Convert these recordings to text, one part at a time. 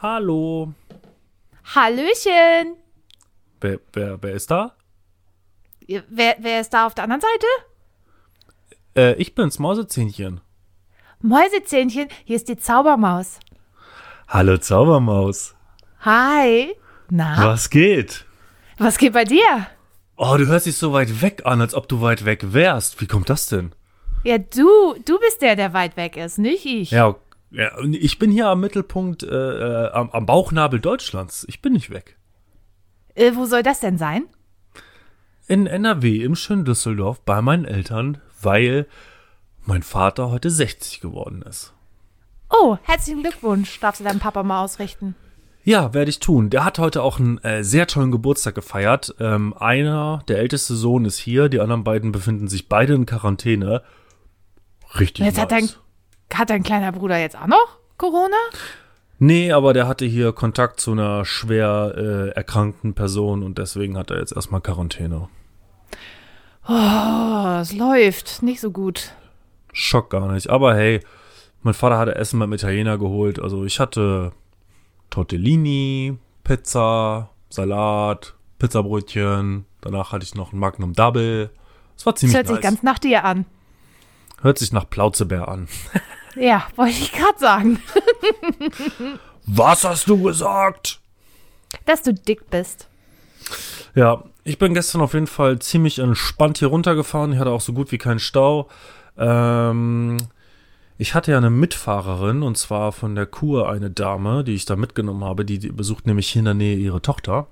Hallo. Hallöchen. Wer, wer, wer ist da? Wer, wer ist da auf der anderen Seite? Äh, ich bin's, Mausezähnchen. Mäusezähnchen, hier ist die Zaubermaus. Hallo Zaubermaus. Hi. Na, Was geht? was geht bei dir? Oh, du hörst dich so weit weg an, als ob du weit weg wärst. Wie kommt das denn? Ja, du, du bist der, der weit weg ist, nicht ich. Ja, ja und ich bin hier am Mittelpunkt, äh, äh, am, am Bauchnabel Deutschlands. Ich bin nicht weg. Äh, wo soll das denn sein? In NRW, im schönen Düsseldorf, bei meinen Eltern, weil mein Vater heute 60 geworden ist. Oh, herzlichen Glückwunsch, darfst du deinem Papa mal ausrichten. Ja, werde ich tun. Der hat heute auch einen äh, sehr tollen Geburtstag gefeiert. Ähm, einer, der älteste Sohn, ist hier, die anderen beiden befinden sich beide in Quarantäne. Richtig Jetzt nice. hat dein, hat dein kleiner Bruder jetzt auch noch Corona? Nee, aber der hatte hier Kontakt zu einer schwer äh, erkrankten Person und deswegen hat er jetzt erstmal Quarantäne. Oh, es läuft nicht so gut. Schock gar nicht. Aber hey, mein Vater hatte Essen beim Italiener geholt. Also ich hatte Tortellini, Pizza, Salat, Pizzabrötchen. Danach hatte ich noch ein Magnum Double. Es war Das ziemlich hört sich nice. ganz nach dir an. Hört sich nach Plauzebär an. Ja, wollte ich gerade sagen, Was hast du gesagt? dass du dick bist. Ja, ich bin gestern auf jeden Fall ziemlich entspannt hier runtergefahren. Ich hatte auch so gut wie keinen Stau. Ähm, ich hatte ja eine Mitfahrerin und zwar von der Kur eine Dame, die ich da mitgenommen habe. Die, die besucht nämlich hier in der Nähe ihre Tochter.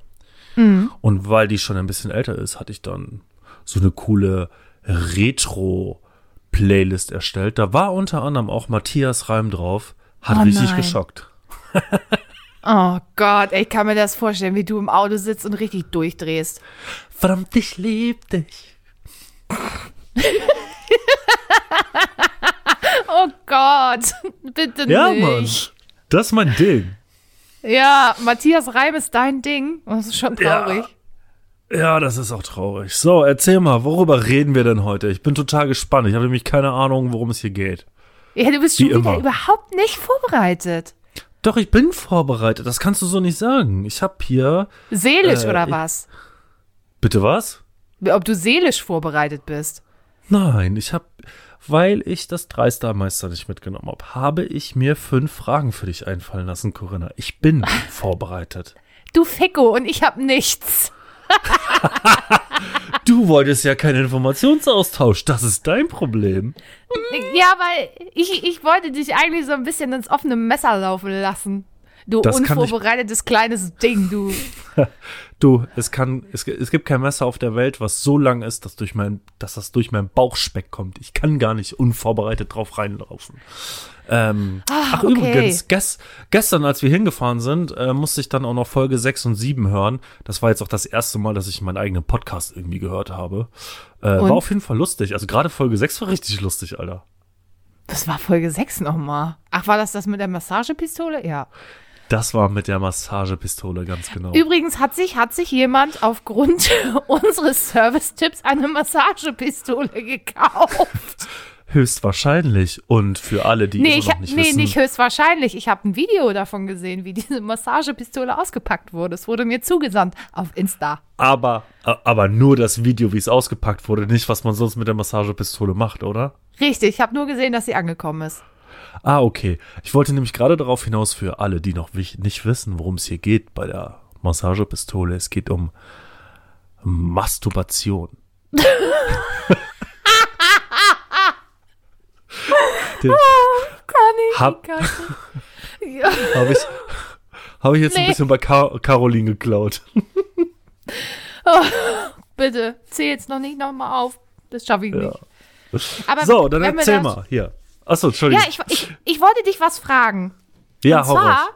Und weil die schon ein bisschen älter ist, hatte ich dann so eine coole Retro-Playlist erstellt. Da war unter anderem auch Matthias Reim drauf. Hat Oh richtig nein. geschockt. Oh Gott, ich kann mir das vorstellen, wie du im Auto sitzt und richtig durchdrehst. Verdammt, ich lieb dich. Oh Gott, bitte Ja, Mann. nicht. Das ist mein Ding. Ja, Matthias Reim ist dein Ding. Das ist schon traurig. Ja, das ist auch traurig. So, erzähl mal, worüber reden wir denn heute? Ich bin total gespannt. Ich habe nämlich keine Ahnung, worum es hier geht. Ja, du bist Wie schon wieder immer. überhaupt nicht vorbereitet. Doch, ich bin vorbereitet. Das kannst du so nicht sagen. Ich habe hier. Seelisch Äh, oder ich- was? Bitte was? Ob du seelisch vorbereitet bist. Nein, ich habe, weil ich das Dreistermeister nicht mitgenommen habe, habe ich mir fünf Fragen für dich einfallen lassen, Corinna. Ich bin vorbereitet. Du Ficko und ich hab nichts. Du wolltest ja keinen Informationsaustausch. Das ist dein Problem. Ja, weil ich, ich wollte dich eigentlich so ein bisschen ins offene Messer laufen lassen. Du Das unvorbereitetes kleines Ding, du. Du, es kann, es, es gibt kein Messer auf der Welt, was so lang ist, dass durch mein, dass das durch meinen Bauchspeck kommt. Ich kann gar nicht unvorbereitet drauf reinlaufen. Ähm, ach, okay. übrigens, ges, gestern, als wir hingefahren sind, äh, musste ich dann auch noch Folge 6 und 7 hören. Das war jetzt auch das erste Mal, dass ich meinen eigenen Podcast irgendwie gehört habe. Äh, war auf jeden Fall lustig. Also gerade Folge 6 war richtig lustig, Alter. Das war Folge 6 nochmal. Ach, war das das mit der Massagepistole? Ja. Das war mit der Massagepistole, ganz genau. Übrigens hat sich, hat sich jemand aufgrund unseres Service-Tipps eine Massagepistole gekauft. Höchstwahrscheinlich. Und für alle, die Nee, ich, noch nicht nee wissen. nicht höchstwahrscheinlich. Ich habe ein Video davon gesehen, wie diese Massagepistole ausgepackt wurde. Es wurde mir zugesandt auf Insta. Aber, aber nur das Video, wie es ausgepackt wurde, nicht, was man sonst mit der Massagepistole macht, oder? Richtig, ich habe nur gesehen, dass sie angekommen ist. Ah, okay. Ich wollte nämlich gerade darauf hinaus für alle, die noch nicht wissen, worum es hier geht bei der Massagepistole. Es geht um Masturbation. Den Kann ich, Hab- kann ich. Ja. habe ich, hab ich jetzt ein Nee. bisschen bei Car Caroline geklaut. Bitte, zähl jetzt noch nicht nochmal auf. Das schaffe ich Ja. nicht. Aber So, dann erzähl das- mal. Hier. Achso, Entschuldigung. Ja, ich, ich, ich wollte dich was fragen. ja, Und zwar,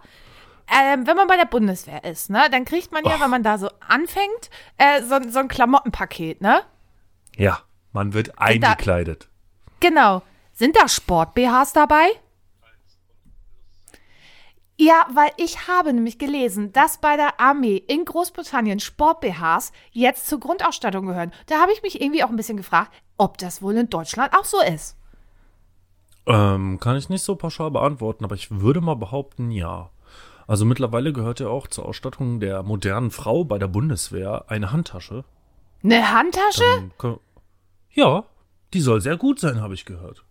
ähm, wenn man bei der Bundeswehr ist, ne, dann kriegt man ja, Och. wenn man da so anfängt, äh, so, so ein Klamottenpaket, ne? Ja, man wird eingekleidet. Genau. Sind da Sport-BHs dabei? Ja, weil ich habe nämlich gelesen, dass bei der Armee in Großbritannien Sport-BHs jetzt zur Grundausstattung gehören. Da habe ich mich irgendwie auch ein bisschen gefragt, ob das wohl in Deutschland auch so ist. Ähm, kann ich nicht so pauschal beantworten, aber ich würde mal behaupten, ja. Also mittlerweile gehört ja auch zur Ausstattung der modernen Frau bei der Bundeswehr eine Handtasche. Eine Handtasche? Dann ja, die soll sehr gut sein, habe ich gehört.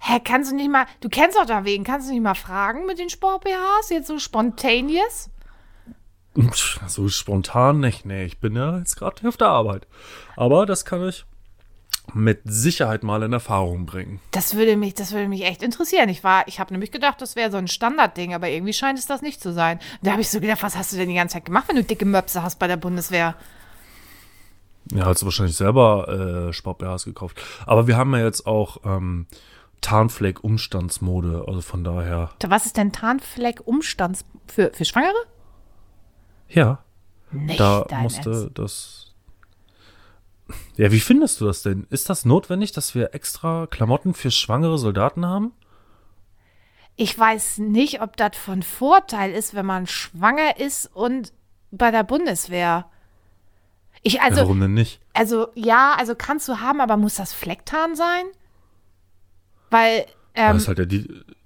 Hä, kannst du nicht mal, du kennst doch da wen, kannst du nicht mal fragen mit den Sport-BHs? Jetzt so spontaneous? So spontan nicht. Nee, ich bin ja jetzt gerade auf der Arbeit. Aber das kann ich mit Sicherheit mal in Erfahrung bringen. Das würde mich, das würde mich echt interessieren. Ich war, ich habe nämlich gedacht, das wäre so ein Standardding, aber irgendwie scheint es das nicht zu sein. Da habe ich so gedacht, was hast du denn die ganze Zeit gemacht, wenn du dicke Möpse hast bei der Bundeswehr? Ja, hast du wahrscheinlich selber äh, Sport-BHs gekauft. Aber wir haben ja jetzt auch ähm, Tarnfleck-Umstandsmode. Also von daher, Was ist denn Tarnfleck-Umstands für, für Schwangere? ja, Nicht da musste Ernst. das. Ja, wie findest du das denn? Ist das notwendig, dass wir extra Klamotten für schwangere Soldaten haben? Ich weiß nicht, ob das von Vorteil ist, wenn man schwanger ist und bei der Bundeswehr. Ich, ja, also, warum denn nicht? also, ja, also kannst du haben, aber muss das Flecktarn sein? Weil, ähm, ist, halt der,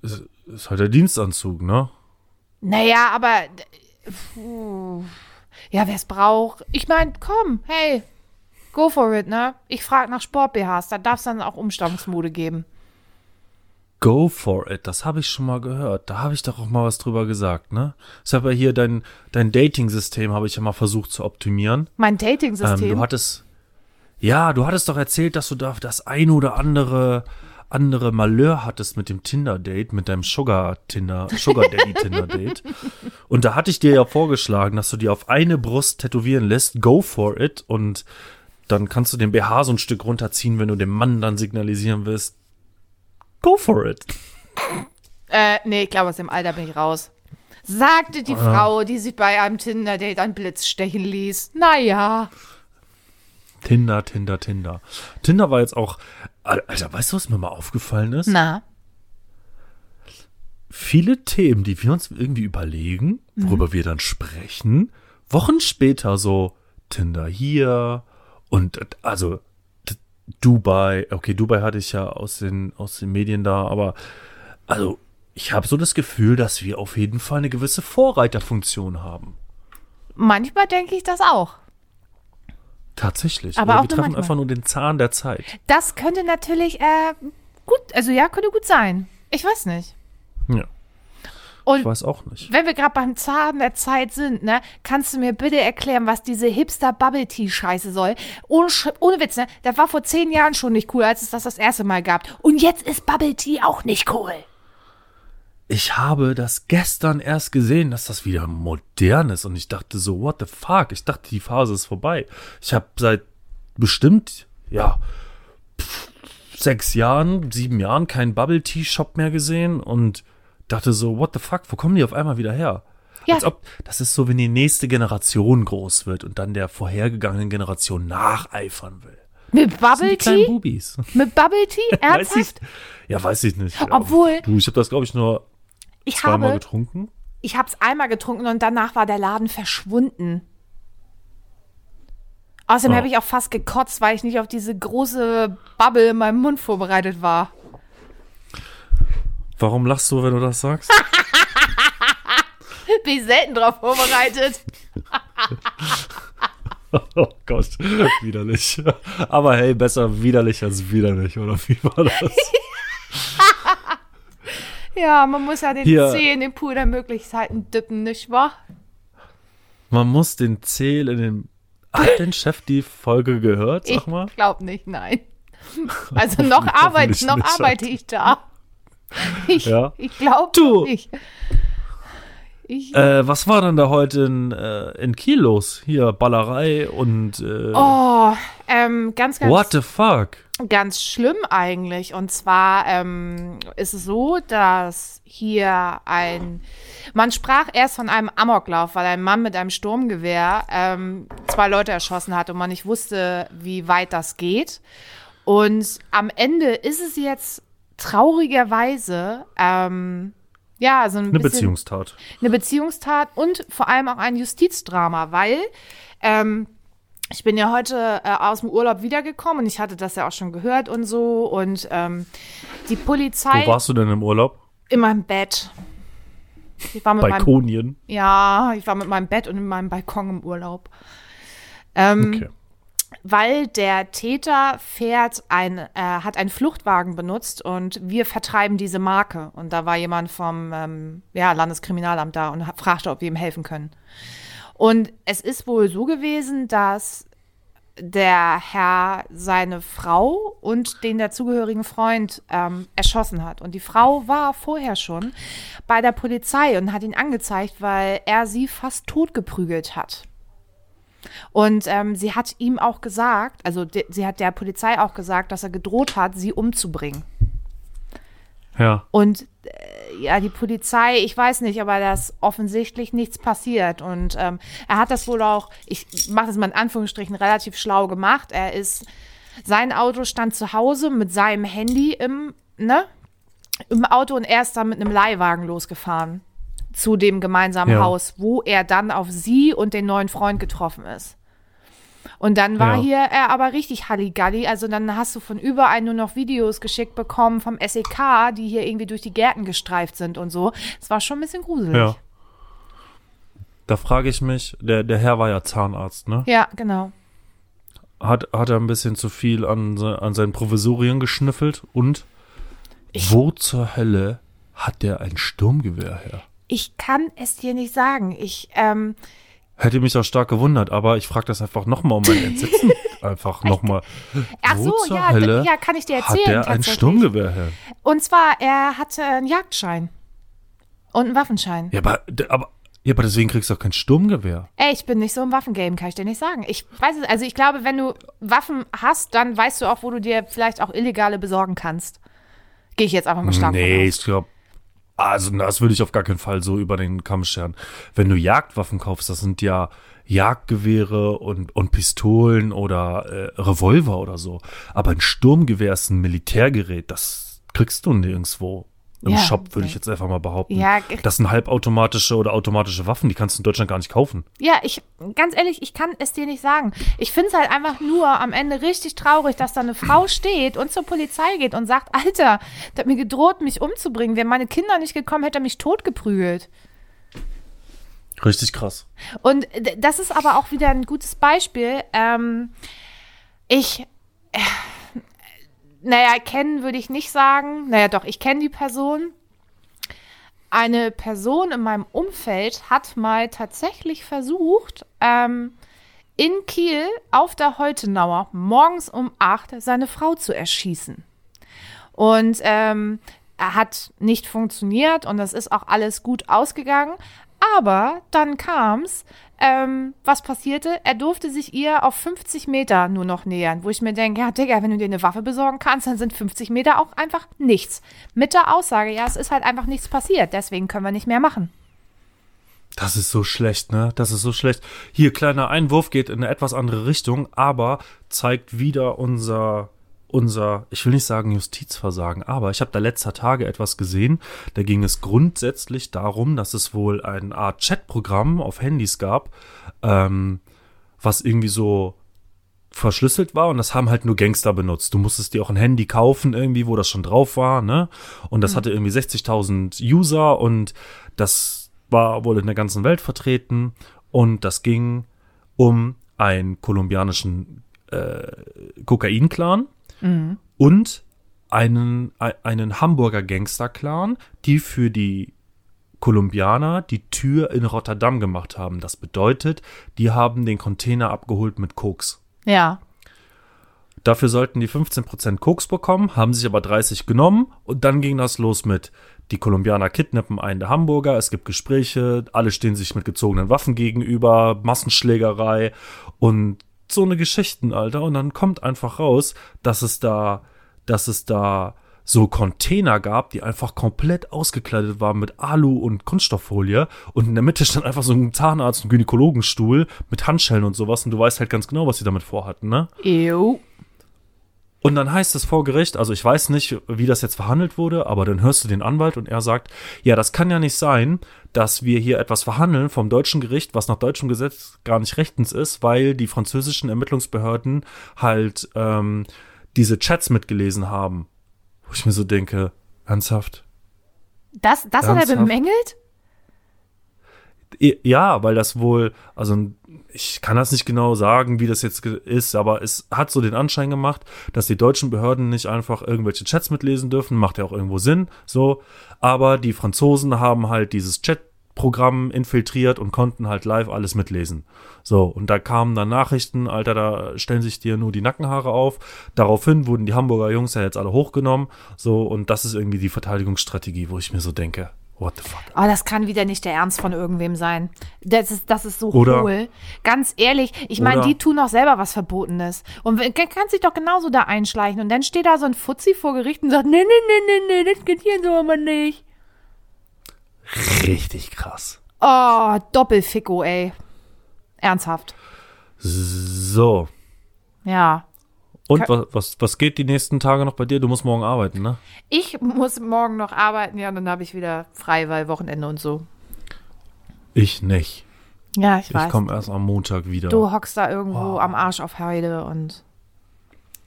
ist, ist halt der Dienstanzug, ne? naja, aber, puh, ja, wer es braucht. Ich meine, komm, hey, go for it, ne? Ich frage nach Sport-BHs, da darf es dann auch Umstandsmode geben. Go for it, das habe ich schon mal gehört. Da habe ich doch auch mal was drüber gesagt, ne? Ich habe ja hier dein, dein Dating-System habe ich ja mal versucht zu optimieren. Mein Ähm, Dating-System. du hattest, ja, du hattest doch erzählt, dass du da das ein oder andere andere Malheur hattest mit dem Tinder-Date, mit deinem Sugar-Tinder, Sugar-Daddy-Tinder-Date. Und da hatte ich dir ja vorgeschlagen, dass du dir auf eine Brust tätowieren lässt, go for it. Und dann kannst du den BH so ein Stück runterziehen, wenn du dem Mann dann signalisieren willst, go for it. Äh, nee, ich glaube, aus dem Alter bin ich raus. Sagte die Frau, die sich bei einem Tinder-Date einen Blitz stechen ließ. Naja. Tinder, Tinder, Tinder. Tinder war jetzt auch, Alter, weißt du, was mir mal aufgefallen ist? Na. viele Themen, die wir uns irgendwie überlegen, worüber wir dann sprechen, Wochen später so Tinder hier und also Dubai, okay, Dubai hatte ich ja aus den aus den Medien da, aber also ich habe so das Gefühl, dass wir auf jeden Fall eine gewisse Vorreiterfunktion haben. Manchmal denke ich das auch. Tatsächlich. Aber Oder auch wir treffen manchmal. einfach nur den Zahn der Zeit. Das könnte natürlich, äh, gut, also ja, könnte gut sein. Ich weiß nicht. Ja, Und ich weiß auch nicht. wenn wir gerade beim Zahn der Zeit sind, ne, kannst du mir bitte erklären, was diese Hipster-Bubble-Tea-Scheiße soll? Ohne, ohne Witz, ne? Das war vor zehn Jahren schon nicht cool, als es das das erste Mal gab. Und jetzt ist Bubble-Tea auch nicht cool. Ich habe das gestern erst gesehen, dass das wieder modern ist und ich dachte so, what the fuck? Ich dachte, die Phase ist vorbei. Ich habe seit bestimmt, ja, sechs Jahren, sieben Jahren keinen Bubble-Tea-Shop mehr gesehen und dachte so, what the fuck? Wo kommen die auf einmal wieder her? Ja. Als ob, das ist so, wenn die nächste Generation groß wird und dann der vorhergegangenen Generation nacheifern will. Mit kleinen Bubble-Tea? Bubis. Mit Bubble-Tea? Weiß ich, Ernsthaft? ja, weiß ich nicht. Obwohl- Du, ich habe das, glaube ich, nur Ich zweimal habe, getrunken. ich habe es einmal getrunken und danach war der Laden verschwunden. Außerdem Oh. habe ich auch fast gekotzt, weil ich nicht auf diese große Bubble in meinem Mund vorbereitet war. Warum lachst du, wenn du das sagst? Bin ich selten drauf vorbereitet. Oh Gott, widerlich. Aber hey, besser widerlich als widerlich, oder wie war das? Ja, man muss ja den Hier. Zeh in den Pool der Möglichkeiten dippen, nicht wahr? Man muss den Zähl in den. Hat den Chef die Folge gehört, sag mal? Ich glaube nicht, nein. Also noch, arbeit, noch arbeite ich da. Ich, Ja. ich glaube Du. nicht. Ich, Äh, was war denn da heute in, äh, in Kiel los? Hier, Ballerei und. Äh, oh, ähm, ganz, ganz, what the fuck? ganz schlimm eigentlich. Und zwar ähm, ist es so, dass hier ein, man sprach erst von einem Amoklauf, weil ein Mann mit einem Sturmgewehr ähm, zwei Leute erschossen hat und man nicht wusste, wie weit das geht. Und am Ende ist es jetzt traurigerweise, ähm, ja, so ein Eine bisschen Beziehungstat. eine Beziehungstat und vor allem auch ein Justizdrama, weil ähm, ich bin ja heute äh, aus dem Urlaub wiedergekommen und ich hatte das ja auch schon gehört und so und ähm, die Polizei Wo warst du denn im Urlaub? in meinem Bett. Ich war mit meinem, Balkonien. ja, ich war mit meinem Bett und in meinem Balkon im Urlaub. Ähm, Okay. Weil der Täter fährt ein, äh, hat einen Fluchtwagen benutzt und wir vertreiben diese Marke. Und da war jemand vom ähm, ja, Landeskriminalamt da und fragte, ob wir ihm helfen können. Und es ist wohl so gewesen, dass der Herr seine Frau und den dazugehörigen Freund ähm, erschossen hat. Und die Frau war vorher schon bei der Polizei und hat ihn angezeigt, weil er sie fast totgeprügelt hat. Und ähm, sie hat ihm auch gesagt, also de, sie hat der Polizei auch gesagt, dass er gedroht hat, sie umzubringen. Ja. Und äh, ja, die Polizei, ich weiß nicht, aber da ist offensichtlich nichts passiert. Und ähm, er hat das wohl auch, ich mache das mal in Anführungsstrichen, relativ schlau gemacht. Er ist, sein Auto stand zu Hause mit seinem Handy im, ne, im Auto und er ist dann mit einem Leihwagen losgefahren zu dem gemeinsamen Ja. Haus, wo er dann auf sie und den neuen Freund getroffen ist. Und dann war Ja. hier er aber richtig Halligalli. Also dann hast du von überall nur noch Videos geschickt bekommen vom SEK, die hier irgendwie durch die Gärten gestreift sind und so. Es war schon ein bisschen gruselig. Ja. Da frage ich mich, der, der Herr war ja Zahnarzt, ne? Ja, genau. Hat, hat er ein bisschen zu viel an, an seinen Provisorien geschnüffelt? Und wo zur Hölle hat der ein Sturmgewehr her? Ich kann es dir nicht sagen. Ich, ähm, Hätte mich auch stark gewundert, aber ich frage das einfach nochmal um mein Entsetzen. einfach nochmal. ach so, ja, ja, kann ich dir Hat erzählen. der ein. Sturmgewehr her? Und zwar, er hatte einen Jagdschein. Und einen Waffenschein. Ja, aber, aber, ja, aber deswegen kriegst du doch kein Sturmgewehr. Ey, ich bin nicht so im Waffengame, kann ich dir nicht sagen. Ich weiß es, also ich glaube, wenn du Waffen hast, dann weißt du auch, wo du dir vielleicht auch illegale besorgen kannst. Gehe ich jetzt einfach mal stark Nee, ich glaube, also das würde ich auf gar keinen Fall so über den Kamm scheren. Wenn du Jagdwaffen kaufst, das sind ja Jagdgewehre und, und Pistolen oder äh, Revolver oder so. Aber ein Sturmgewehr ist ein Militärgerät, das kriegst du nirgendwo. Im Ja, Shop würde ich jetzt einfach mal behaupten. Ja, das sind halbautomatische oder automatische Waffen, die kannst du in Deutschland gar nicht kaufen. Ja, ich, ganz ehrlich, ich kann es dir nicht sagen. Ich finde es halt einfach nur am Ende richtig traurig, dass da eine Frau steht und zur Polizei geht und sagt, Alter, der hat mir gedroht, mich umzubringen. Wären meine Kinder nicht gekommen, hätte er mich totgeprügelt. Richtig krass. Und das ist aber auch wieder ein gutes Beispiel. Ähm, ich, äh, naja, kennen würde ich nicht sagen. Naja, doch, ich kenne die Person. Eine Person in meinem Umfeld hat mal tatsächlich versucht, ähm, in Kiel auf der Heutenauer morgens um 8 seine Frau zu erschießen. Und ähm, er hat nicht funktioniert und das ist auch alles gut ausgegangen. Aber dann kam's, ähm, was passierte? Er durfte sich ihr auf 50 Meter nur noch nähern, wo ich mir denke, ja, Digga, wenn du dir eine Waffe besorgen kannst, dann sind 50 Meter auch einfach nichts. Mit der Aussage, ja, es ist halt einfach nichts passiert, deswegen können wir nicht mehr machen. Das ist so schlecht, ne? Das ist so schlecht. Hier, kleiner Einwurf geht in eine etwas andere Richtung, aber zeigt wieder unser, unser, ich will nicht sagen Justizversagen, aber ich habe da letzter Tage etwas gesehen. Da ging es grundsätzlich darum, dass es wohl eine Art Chatprogramm auf Handys gab, ähm, was irgendwie so verschlüsselt war und das haben halt nur Gangster benutzt. Du musstest dir auch ein Handy kaufen irgendwie, wo das schon drauf war, ne? Und das hatte irgendwie 60.000 User und das war wohl in der ganzen Welt vertreten und das ging um einen kolumbianischen äh, Kokain-Clan und einen, ein- einen Hamburger Gangster-Clan, die für die Kolumbianer die Tür in Rotterdam gemacht haben. Das bedeutet, die haben den Container abgeholt mit Koks. Ja. Dafür sollten die 15% Koks bekommen, haben sich aber 30 genommen und dann ging das los mit die Kolumbianer kidnappen einen der Hamburger, es gibt Gespräche, alle stehen sich mit gezogenen Waffen gegenüber, Massenschlägerei und so eine Geschichten, Alter. Und dann kommt einfach raus, dass es da, dass es da so Container gab, die einfach komplett ausgekleidet waren mit Alu und Kunststofffolie und in der Mitte stand einfach so ein Zahnarzt und Gynäkologenstuhl mit Handschellen und sowas und du weißt halt ganz genau, was sie damit vorhatten, ne? Ew. Und dann heißt es vor Gericht, also ich weiß nicht, wie das jetzt verhandelt wurde, aber dann hörst du den Anwalt und er sagt, ja, das kann ja nicht sein, dass wir hier etwas verhandeln vom deutschen Gericht, was nach deutschem Gesetz gar nicht rechtens ist, weil die französischen Ermittlungsbehörden halt ähm, diese Chats mitgelesen haben. Wo ich mir so denke, ernsthaft? Das, das hat er Ernsthaft? bemängelt? Ja, weil das wohl, also ich kann das nicht genau sagen, wie das jetzt ist, aber es hat so den Anschein gemacht, dass die deutschen Behörden nicht einfach irgendwelche Chats mitlesen dürfen, macht ja auch irgendwo Sinn, so. Aber die Franzosen haben halt dieses Chat-Programm infiltriert und konnten halt live alles mitlesen. So, und da kamen dann Nachrichten, Alter, da stellen sich dir nur die Nackenhaare auf. Daraufhin wurden die Hamburger Jungs ja jetzt alle hochgenommen. So, und das ist irgendwie die Verteidigungsstrategie, wo ich mir so denke, What the fuck? Oh, das kann wieder nicht der Ernst von irgendwem sein. Das ist, das ist so Oder- hohl. Ganz ehrlich, ich meine, die tun doch selber was Verbotenes. Und kann sich doch genauso da einschleichen. Und dann steht da so ein Fuzzi vor Gericht und sagt, nee, nee, nee, nee, nee, das geht hier so aber nicht. Richtig krass. Oh, Doppelficko, ey. Ernsthaft. So. Ja. Und was, was, was geht die nächsten Tage noch bei dir? Du musst morgen arbeiten, ne? Ich muss morgen noch arbeiten, ja, und dann habe ich wieder frei, weil Wochenende und so. Ich nicht. Ja, ich Ich weiß. komme erst am Montag wieder. Du hockst da irgendwo am Arsch auf Heide und.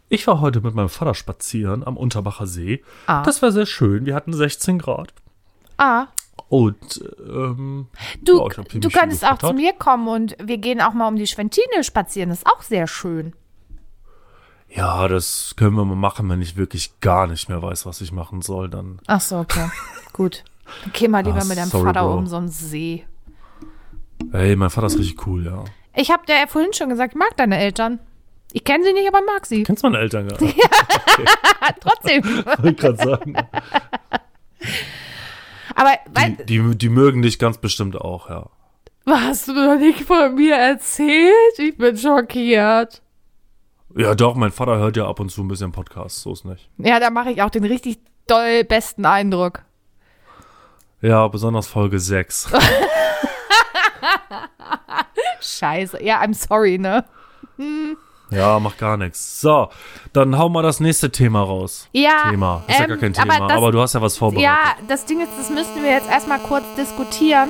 Ich war heute mit meinem Vater spazieren am Unterbacher See. Ah. Das war sehr schön. Wir hatten 16 Grad. Ah, Und ähm, du, ich hab du könntest auch zu mir kommen und wir gehen auch mal um die Schwentine spazieren. Das ist auch sehr schön. Ja, das können wir mal machen, wenn ich wirklich gar nicht mehr weiß, was ich machen soll. Dann Ach so, okay. Gut. Dann geh mal lieber Ah, mit deinem sorry, Vater Bro. um so einen See. Ey, mein Vater ist richtig cool, ja. Ich habe dir ja vorhin schon gesagt, ich mag deine Eltern. Ich kenne sie nicht, aber ich mag sie. Kennst du meine Eltern gar nicht? Trotzdem. Wollte ich gerade sagen. aber weil, Die, die, die mögen dich ganz bestimmt auch, ja. was hast du noch nicht von mir erzählt? Ich bin schockiert. Ja, doch, mein Vater hört ja ab und zu ein bisschen Podcast, so ist nicht. Ja, da mache ich auch den richtig doll besten Eindruck. Ja, besonders Folge 6. Scheiße. Ja, I'm sorry, ne? Ja, macht gar nichts. So, dann hau mal das nächste Thema raus. Ja. Thema. Ist ja ähm, gar kein aber Thema, das- aber du hast ja was vorbereitet. Ja, das Ding ist, das müssten wir jetzt erstmal kurz diskutieren,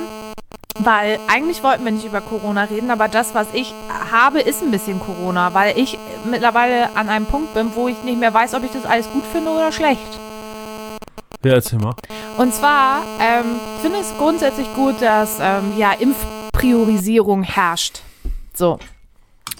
weil eigentlich wollten wir nicht über Corona reden, aber das, was ich habe, ist ein bisschen Corona, weil ich mittlerweile an einem Punkt bin, wo ich nicht mehr weiß, ob ich das alles gut finde oder schlecht. Ja, erzähl mal. Und zwar, ähm, ich finde es grundsätzlich gut, dass ähm, ja Impfpriorisierung herrscht. So.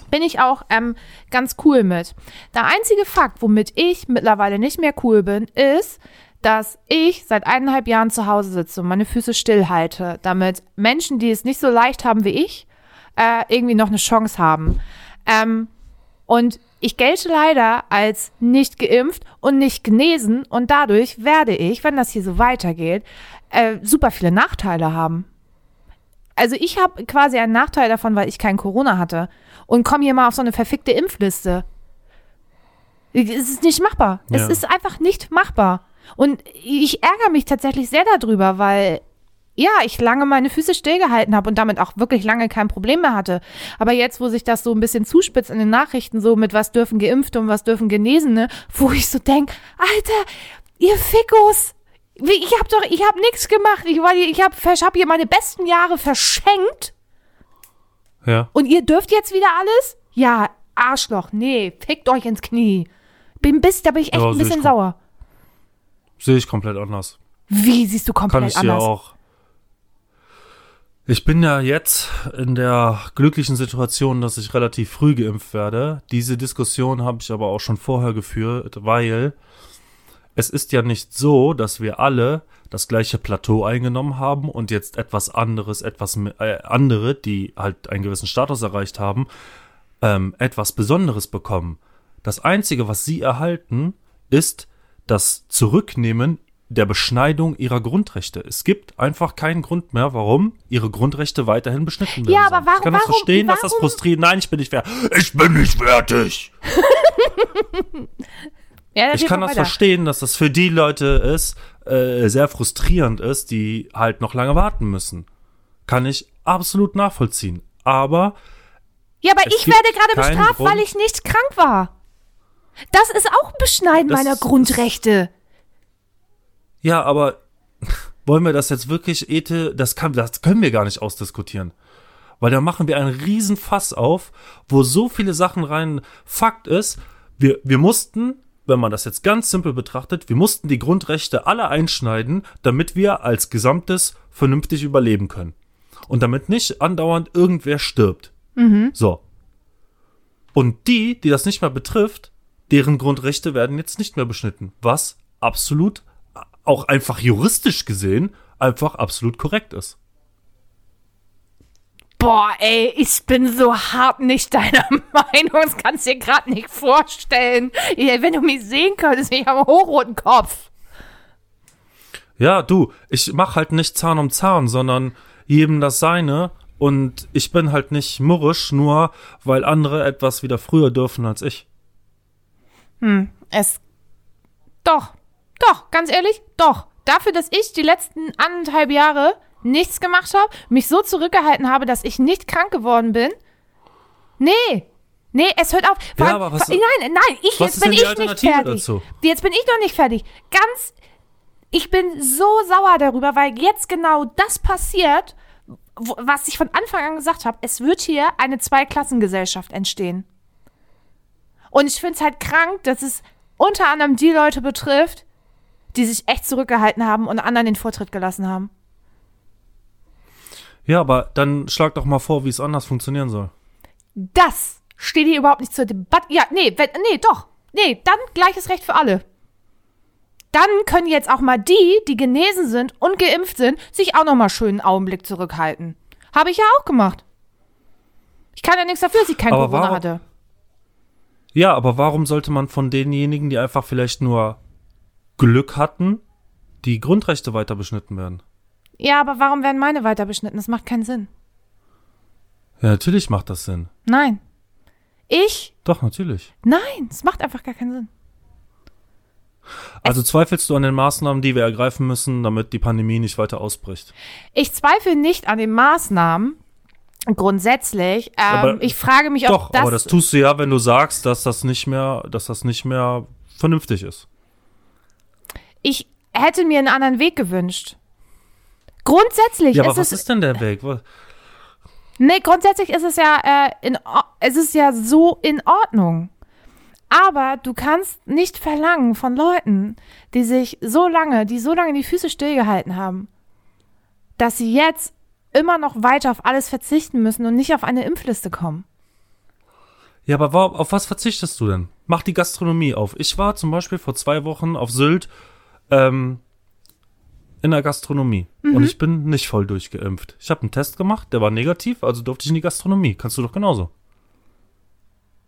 Bin ich auch ähm, ganz cool mit. Der einzige Fakt, womit ich mittlerweile nicht mehr cool bin, ist, dass ich seit eineinhalb Jahren zu Hause sitze und meine Füße stillhalte, damit Menschen, die es nicht so leicht haben wie ich, äh, irgendwie noch eine Chance haben. Ähm, und ich gelte leider als nicht geimpft und nicht genesen und dadurch werde ich, wenn das hier so weitergeht, äh, super viele Nachteile haben. Also ich habe quasi einen Nachteil davon, weil ich kein Corona hatte und komme hier mal auf so eine verfickte Impfliste. Es ist nicht machbar. Es Ja. ist einfach nicht machbar. Und ich ärgere mich tatsächlich sehr darüber, weil ja, ich lange meine Füße stillgehalten habe und damit auch wirklich lange kein Problem mehr hatte. Aber jetzt, wo sich das so ein bisschen zuspitzt in den Nachrichten, so mit was dürfen Geimpfte und was dürfen Genesene, wo ich so denk, Alter, ihr Fickos, ich hab doch, ich hab nichts gemacht. Ich war, ich hab, ich hab hier meine besten Jahre verschenkt Ja. und ihr dürft jetzt wieder alles? Ja, Arschloch, nee, fickt euch ins Knie. Bin bis, da bin ich echt Ja, ein bisschen sauer. Sehe ich komplett anders. Wie siehst du Kann komplett ich dir anders? auch. Ich bin ja jetzt in der glücklichen Situation, dass ich relativ früh geimpft werde. Diese Diskussion habe ich aber auch schon vorher geführt, weil es ist ja nicht so, dass wir alle das gleiche Plateau eingenommen haben und jetzt etwas anderes, etwas äh, andere, die halt einen gewissen Status erreicht haben, ähm, etwas Besonderes bekommen. Das Einzige, was sie erhalten, ist das Zurücknehmen der Beschneidung ihrer Grundrechte. Es gibt einfach keinen Grund mehr, warum ihre Grundrechte weiterhin beschnitten werden. Ja, aber warum- ich kann das warum- verstehen, dass das warum- frustriert. Nein, ich bin nicht fertig. Ich bin nicht fertig. Ja, Ich kann das verstehen, dass das für die Leute ist, äh, sehr frustrierend ist, die halt noch lange warten müssen. Kann ich absolut nachvollziehen. Aber Ja, aber ich werde gerade bestraft, Grund- weil ich nicht krank war. Das ist auch ein Beschneiden Das meiner Grundrechte. Ja, aber wollen wir das jetzt wirklich, Ete, das, kann, das können wir gar nicht ausdiskutieren. Weil da machen wir einen riesen Fass auf, wo so viele Sachen rein. Fakt ist, wir, wir mussten, wenn man das jetzt ganz simpel betrachtet, wir mussten die Grundrechte alle einschneiden, damit wir als Gesamtes vernünftig überleben können. Und damit nicht andauernd irgendwer stirbt. Mhm. So. Und die, die das nicht mehr betrifft, deren Grundrechte werden jetzt nicht mehr beschnitten. Was absolut, auch einfach juristisch gesehen, einfach absolut korrekt ist. Boah, ey, ich bin so hart nicht deiner Meinung. Das kannst du dir gerade nicht vorstellen. Wenn du mich sehen könntest, ich habe einen hochroten Kopf. Ja, du, ich mach halt nicht Zahn um Zahn, sondern jedem das seine. Und ich bin halt nicht murrisch, nur weil andere etwas wieder früher dürfen als ich. Hm, es. Doch, doch, ganz ehrlich, doch. Dafür, dass ich die letzten anderthalb Jahre nichts gemacht habe, mich so zurückgehalten habe, dass ich nicht krank geworden bin. Nee. Nee, es hört auf. Vor Ja, allem- aber was- vor- nein, nein, ich, jetzt bin ich nicht fertig. dazu? Jetzt bin ich noch nicht fertig. Ganz. Ich bin so sauer darüber, weil jetzt genau das passiert, was ich von Anfang an gesagt habe. Es wird hier eine Zweiklassengesellschaft entstehen. Und ich finde es halt krank, dass es unter anderem die Leute betrifft, die sich echt zurückgehalten haben und anderen den Vortritt gelassen haben. Ja, aber dann schlag doch mal vor, wie es anders funktionieren soll. Das steht hier überhaupt nicht zur Debatte. Ja, nee, wenn, nee, doch. Nee, dann gleiches Recht für alle. Dann können jetzt auch mal die, die genesen sind und geimpft sind, sich auch noch mal schön einen Augenblick zurückhalten. Habe ich ja auch gemacht. Ich kann ja nichts dafür, dass ich kein Aber Corona warum- hatte. Ja, aber warum sollte man von denjenigen, die einfach vielleicht nur Glück hatten, die Grundrechte weiter beschnitten werden? Ja, aber warum werden meine weiter beschnitten? Das macht keinen Sinn. Ja, natürlich macht das Sinn. Nein. Ich? Doch, natürlich. Nein, es macht einfach gar keinen Sinn. Also zweifelst du an den Maßnahmen, die wir ergreifen müssen, damit die Pandemie nicht weiter ausbricht? Ich zweifle nicht an den Maßnahmen. Grundsätzlich. Ähm, Aber- ich frage mich, Doch, ob das. aber das tust du ja, wenn du sagst, dass das nicht mehr, dass das nicht mehr vernünftig ist. ich hätte mir einen anderen Weg gewünscht. Grundsätzlich Ja, aber ist was es. ist denn der Weg? Nee, grundsätzlich ist es ja, äh, in, es ist ja so in Ordnung. Aber du kannst nicht verlangen von Leuten, die sich so lange, die so lange die Füße stillgehalten haben, dass sie jetzt immer noch weiter auf alles verzichten müssen und nicht auf eine Impfliste kommen. Ja, aber auf was verzichtest du denn? Mach die Gastronomie auf. Ich war zum Beispiel vor zwei Wochen auf Sylt ähm, in der Gastronomie Mhm. und ich bin nicht voll durchgeimpft. Ich habe einen Test gemacht, der war negativ, also durfte ich in die Gastronomie. Kannst du doch genauso.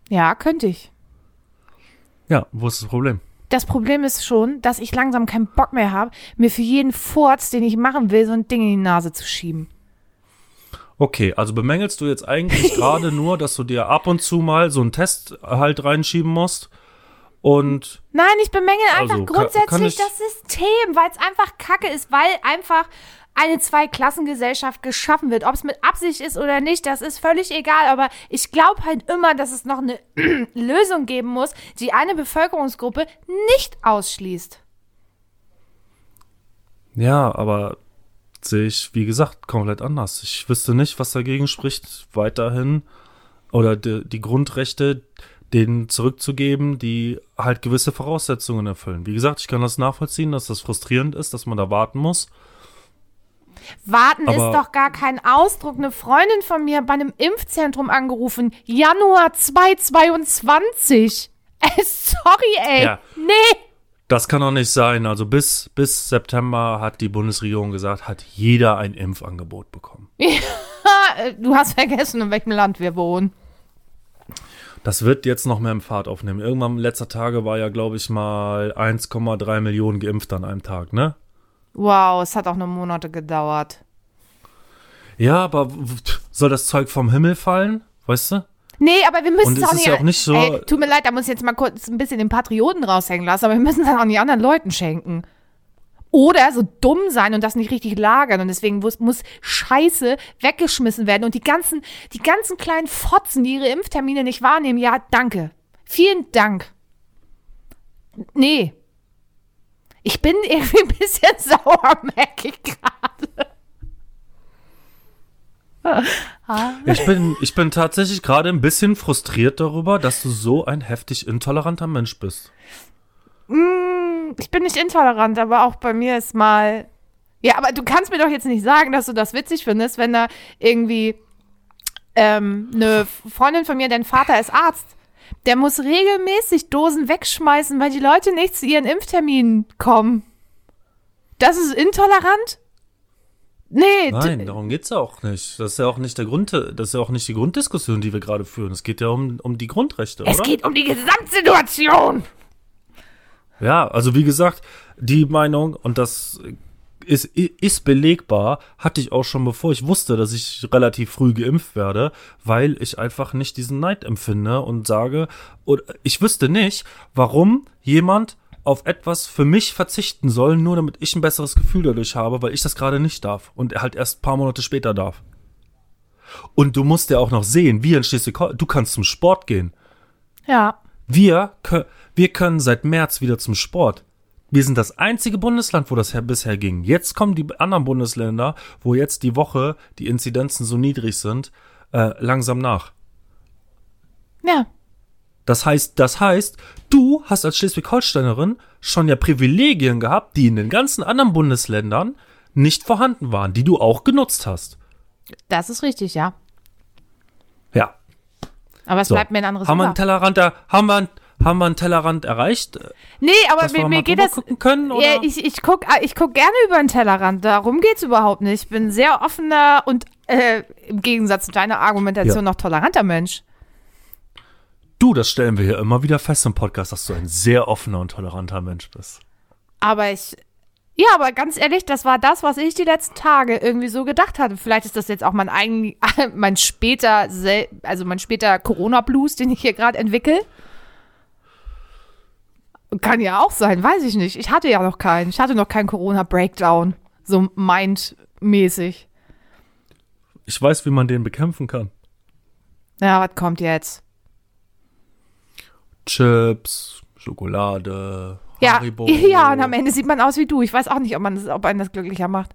Ja, könnte ich. Ja, wo ist das Problem? Das Problem ist schon, dass ich langsam keinen Bock mehr habe, mir für jeden Furz, den ich machen will, so ein Ding in die Nase zu schieben. Okay, also bemängelst du jetzt eigentlich gerade nur, dass du dir ab und zu mal so einen Test halt reinschieben musst und Nein, ich bemängel einfach Also, grundsätzlich kann ich- das System, weil es einfach kacke ist, weil einfach eine Zweiklassengesellschaft geschaffen wird. Ob es mit Absicht ist oder nicht, das ist völlig egal. Aber ich glaube halt immer, dass es noch eine Lösung geben muss, die eine Bevölkerungsgruppe nicht ausschließt. Ja, aber sehe ich, wie gesagt, komplett anders. Ich wüsste nicht, was dagegen spricht, weiterhin oder die, die Grundrechte denen zurückzugeben, die halt gewisse Voraussetzungen erfüllen. Wie gesagt, ich kann das nachvollziehen, dass das frustrierend ist, dass man da warten muss. Warten Aber- ist doch gar kein Ausdruck. Eine Freundin von mir bei einem Impfzentrum angerufen. Januar 2022. Äh, sorry, ey. Ja. Nee. Das kann doch nicht sein. Also bis, bis September hat die Bundesregierung gesagt, hat jeder ein Impfangebot bekommen. Äh, Du hast vergessen, in welchem Land wir wohnen. Das wird jetzt noch mehr im Fahrt aufnehmen. Irgendwann letzter Tage war ja, glaube ich, mal 1,3 Millionen geimpft an einem Tag, ne? Wow, es hat auch nur Monate gedauert. Ja, aber soll das Zeug vom Himmel fallen? Weißt du? Nee, aber wir müssen es auch nicht. ja auch nicht so- Ey, tut mir leid, da muss ich jetzt mal kurz ein bisschen den Patrioten raushängen lassen, aber wir müssen es dann auch nicht anderen Leuten schenken. Oder so dumm sein und das nicht richtig lagern und deswegen muss, muss Scheiße weggeschmissen werden und die ganzen, die ganzen kleinen Fotzen, die ihre Impftermine nicht wahrnehmen, ja, danke. Vielen Dank. Nee. Ich bin irgendwie ein bisschen sauer, merke ich gerade. Ich bin, ich bin tatsächlich gerade ein bisschen frustriert darüber, dass du so ein heftig intoleranter Mensch bist. Ich bin nicht intolerant, aber auch bei mir ist mal Ja, aber du kannst mir doch jetzt nicht sagen, dass du das witzig findest, wenn da irgendwie ähm, eine Freundin von mir, dein Vater ist Arzt, der muss regelmäßig Dosen wegschmeißen, weil die Leute nicht zu ihren Impfterminen kommen. Das ist intolerant? Nee, Nein, darum geht's ja auch nicht. Das ist ja auch nicht der Grund, das ist ja auch nicht die Grunddiskussion, die wir gerade führen. Es geht ja um, um die Grundrechte, es oder? geht um die Gesamtsituation. Ja, also wie gesagt, die Meinung, und das ist, ist belegbar, hatte ich auch schon bevor ich wusste, dass ich relativ früh geimpft werde, weil ich einfach nicht diesen Neid empfinde und sage, oder ich wüsste nicht, warum jemand auf etwas für mich verzichten soll, nur damit ich ein besseres Gefühl dadurch habe, weil ich das gerade nicht darf und er halt erst ein paar Monate später darf. Und du musst ja auch noch sehen, wir in Schleswig-Holstein, du kannst zum Sport gehen. Ja. Wir, wir können seit März wieder zum Sport. Wir sind das einzige Bundesland, wo das bisher ging. Jetzt kommen die anderen Bundesländer, wo jetzt die Woche die Inzidenzen so niedrig sind, äh, langsam nach. Ja. Das heißt, das heißt, du hast als Schleswig-Holsteinerin schon ja Privilegien gehabt, die in den ganzen anderen Bundesländern nicht vorhanden waren, die du auch genutzt hast. Das ist richtig, ja. Ja. Aber es so. bleibt mir ein anderes Haben wir einen Tellerrand, da, haben wir, haben wir einen Tellerrand erreicht? Nee, aber mir, mir geht das. Können, oder? Ja, ich, ich gucke ich guck gerne über einen Tellerrand. Darum geht es überhaupt nicht. Ich bin sehr offener und äh, im Gegensatz zu deiner Argumentation ja. noch toleranter Mensch. Du, das stellen wir hier immer wieder fest im Podcast, dass du ein sehr offener und toleranter Mensch bist. Aber ich. Ja, aber ganz ehrlich, das war das, was ich die letzten Tage irgendwie so gedacht hatte. Vielleicht ist das jetzt auch mein eigen, mein später, also mein später Corona-Blues, den ich hier gerade entwickle. Kann ja auch sein, weiß ich nicht. Ich hatte ja noch keinen. Ich hatte noch keinen Corona-Breakdown. So mindmäßig. Ich weiß, wie man den bekämpfen kann. Ja, was kommt jetzt? Chips, Schokolade, ja, Haribo. Ja, und am Ende sieht man aus wie du. Ich weiß auch nicht, ob, man das, ob einen das glücklicher macht.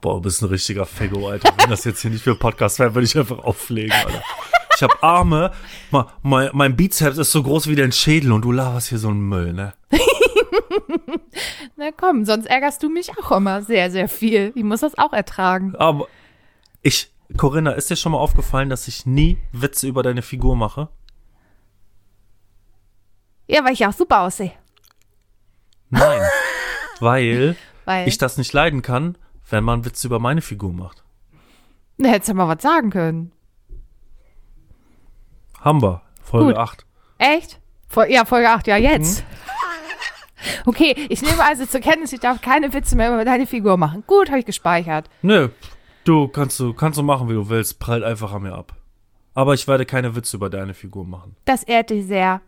Boah, du bist ein richtiger Fego, Alter. Wenn das jetzt hier nicht für Podcast wäre, würde ich einfach auflegen, Alter. Ich habe Arme, mein, mein Bizeps ist so groß wie dein Schädel und du laberst hier so einen Müll, ne? Na komm, sonst ärgerst du mich auch immer sehr, sehr viel. Ich muss das auch ertragen. Aber ich, Corinna, ist dir schon mal aufgefallen, dass ich nie Witze über deine Figur mache? Ja, weil ich auch super aussehe. Nein, weil, weil, ich das nicht leiden kann, wenn man Witze über meine Figur macht. Na, hättest du mal was sagen können. Haben wir. Folge Gut. 8. Echt? Vol ja, Folge 8, ja, jetzt. Hm? Okay, ich nehme also zur Kenntnis, ich darf keine Witze mehr über deine Figur machen. Gut, habe ich gespeichert. Nö, du kannst du kannst du machen, wie du willst. Prallt einfach an mir ab. Aber ich werde keine Witze über deine Figur machen. Das ehrt dich sehr.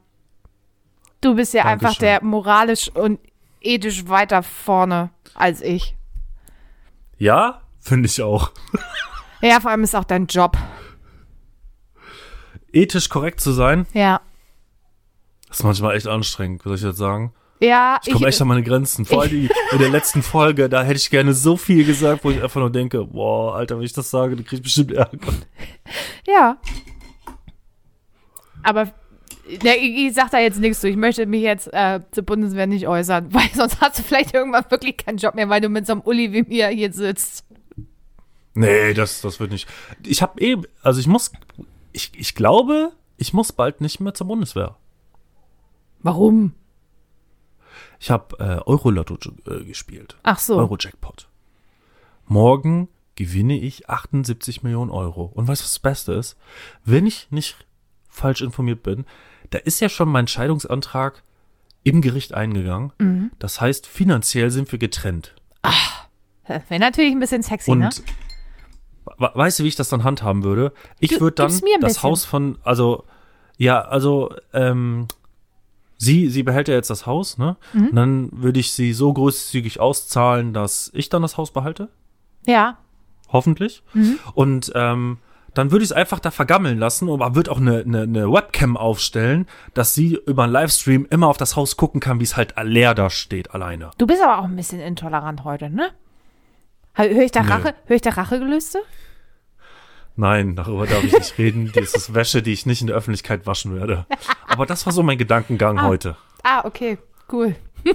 Du bist ja Dankeschön. einfach der moralisch und ethisch weiter vorne als ich. Ja, finde ich auch. ja, vor allem ist auch dein Job. Ethisch korrekt zu sein? Ja. Das ist manchmal echt anstrengend, soll ich jetzt sagen. Ja, ich komme echt an meine Grenzen. Vor allem in der letzten Folge, da hätte ich gerne so viel gesagt, wo ich einfach nur denke, boah, Alter, wenn ich das sage, dann krieg ich bestimmt Ärger. Ja. Aber Ne, ich, ich sag da jetzt nichts zu. Ich möchte mich jetzt äh, zur Bundeswehr nicht äußern, weil sonst hast du vielleicht irgendwann wirklich keinen Job mehr, weil du mit so einem Uli wie mir hier sitzt. Nee, das, das wird nicht. Ich habe eh, also ich muss, ich, ich glaube, ich muss bald nicht mehr zur Bundeswehr. Warum? Ich habe äh, Euro-Lotto äh, gespielt. Ach so. Euro-Jackpot. Morgen gewinne ich 78 Millionen Euro. Und weißt du, was das Beste ist? Wenn ich nicht falsch informiert bin, da ist ja schon mein Scheidungsantrag im Gericht eingegangen. Mhm. Das heißt, finanziell sind wir getrennt. Ach, wäre natürlich ein bisschen sexy, Und ne? Weißt du, wie ich das dann handhaben würde? Ich würde dann das bisschen. Haus von, also, ja, also, ähm, sie, sie behält ja jetzt das Haus, ne? Mhm. Und dann würde ich sie so großzügig auszahlen, dass ich dann das Haus behalte. Ja. Hoffentlich. Mhm. Und ähm, dann würde ich es einfach da vergammeln lassen und man wird auch eine, eine, eine Webcam aufstellen, dass sie über einen Livestream immer auf das Haus gucken kann, wie es halt leer da steht, alleine. Du bist aber auch ein bisschen intolerant heute, ne? Höre ich da Rache, hör ich da Rachegelüste? Nein, darüber darf ich nicht reden. Das ist Wäsche, die ich nicht in der Öffentlichkeit waschen werde. Aber das war so mein Gedankengang ah. heute. Ah, okay, cool.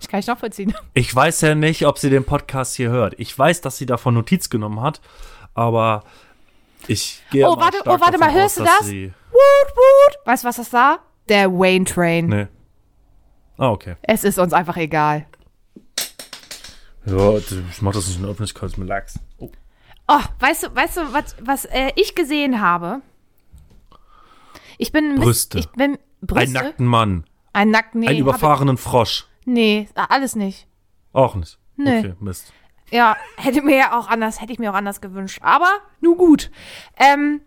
Ich kann ich noch vollziehen. Ich weiß ja nicht, ob sie den Podcast hier hört. Ich weiß, dass sie davon Notiz genommen hat, aber ich gehe Oh, warte, oh, warte mal, aus, hörst du dass das? Woot, woot. Weißt du, was das war? Der Wayne Train. nee. Ah, okay. Es ist uns einfach egal. Ja, ich mach das nicht in der Öffentlichkeit mit Lachs. Oh. Oh, weißt du, weißt du, was, was äh, ich gesehen habe? Ich bin Brüste. Ich bin Ein Brüste. nackten Mann. Ein nackten. Nee, Einen überfahrenen Frosch. Nee, alles nicht. Auch nicht. Nee. Okay, Mist. Ja, hätte mir ja auch anders, hätte ich mir auch anders gewünscht. Aber nun gut. Ähm,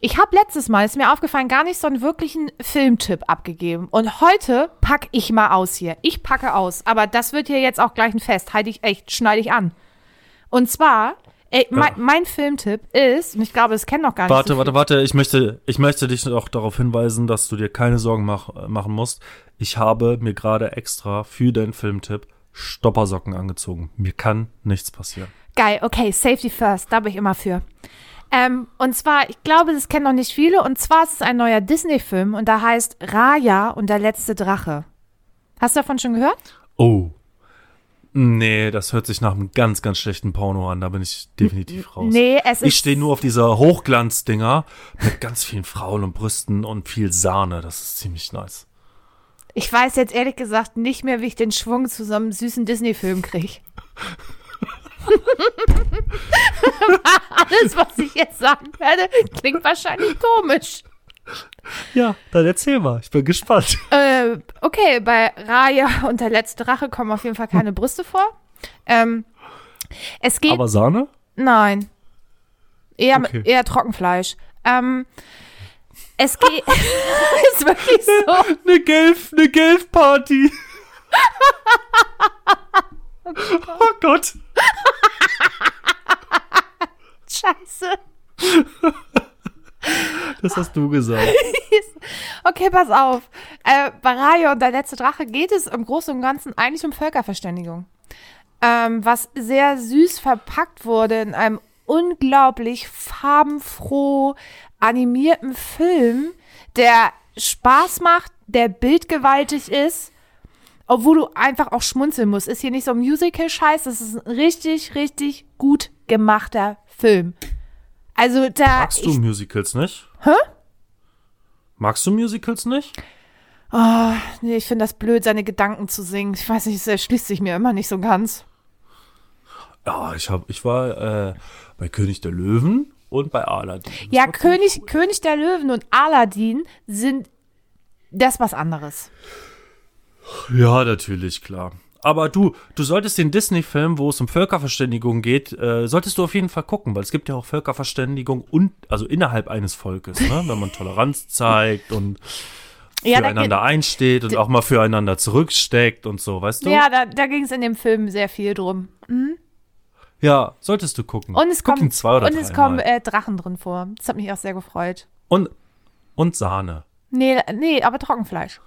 ich habe letztes Mal, ist mir aufgefallen, gar nicht so einen wirklichen Filmtipp abgegeben. Und heute pack ich mal aus hier. Ich packe aus. Aber das wird hier jetzt auch gleich ein Fest. Halte ich echt, schneide ich an. Und zwar, ey, mein, mein Filmtipp ist, und ich glaube, das kennen noch gar nicht Warte, so warte, warte. Ich möchte, ich möchte dich auch darauf hinweisen, dass du dir keine Sorgen mach, machen musst. Ich habe mir gerade extra für den Filmtipp Stoppersocken angezogen. Mir kann nichts passieren. Geil, okay, Safety First, da bin ich immer für. Ähm, und zwar, ich glaube, das kennen noch nicht viele, und zwar ist es ein neuer Disney-Film und da heißt Raya und der letzte Drache. Hast du davon schon gehört? Oh. Nee, das hört sich nach einem ganz, ganz schlechten Porno an. Da bin ich definitiv raus. Nee, es ist. Ich stehe nur auf dieser Hochglanzdinger mit ganz vielen Frauen und Brüsten und viel Sahne. Das ist ziemlich nice. Ich weiß jetzt ehrlich gesagt nicht mehr, wie ich den Schwung zu so einem süßen Disney-Film kriege. Alles, was ich jetzt sagen werde, klingt wahrscheinlich komisch. Ja, dann erzähl mal. Ich bin gespannt. Äh, okay, bei Raya und der letzte Drache kommen auf jeden Fall keine Brüste vor. Ähm, es geht. Aber Sahne? Nein. Eher, Okay. eher Trockenfleisch. Ähm, es geht. ist wirklich so. Eine Gelf, eine Gelf-Party. oh Gott. Scheiße. Das hast du gesagt. Okay, pass auf. Äh, bei Raya und der letzte Drache geht es im Großen und Ganzen eigentlich um Völkerverständigung. Ähm, was sehr süß verpackt wurde in einem unglaublich farbenfroh animierten Film, der Spaß macht, der bildgewaltig ist, obwohl du einfach auch schmunzeln musst. Ist hier nicht so ein Musical-Scheiß, das ist ein richtig, richtig gut gemachter Film. Also da. Magst du ich- Musicals nicht? Hä? Magst du Musicals nicht? Nee, ich finde das blöd, seine Gedanken zu singen. Ich weiß nicht, es erschließt sich mir immer nicht so ganz. Ja, ich hab, ich war äh, bei König der Löwen und bei Aladdin. Das Ja, König, cool. König der Löwen und Aladdin sind das was anderes. Ja, natürlich, klar. Aber du, du solltest den Disney-Film, wo es um Völkerverständigung geht, äh, solltest du auf jeden Fall gucken, weil es gibt ja auch Völkerverständigung und also innerhalb eines Volkes, ne? wenn man Toleranz zeigt und Ja, füreinander einsteht und auch mal füreinander zurücksteckt und so, weißt du? ja, da, da ging es in dem Film sehr viel drum. Ja, solltest du gucken. Und es Guck kommen, zwei oder und es kommen äh, Drachen drin vor. Das hat mich auch sehr gefreut. und, und Sahne. Nee, nee, aber Trockenfleisch.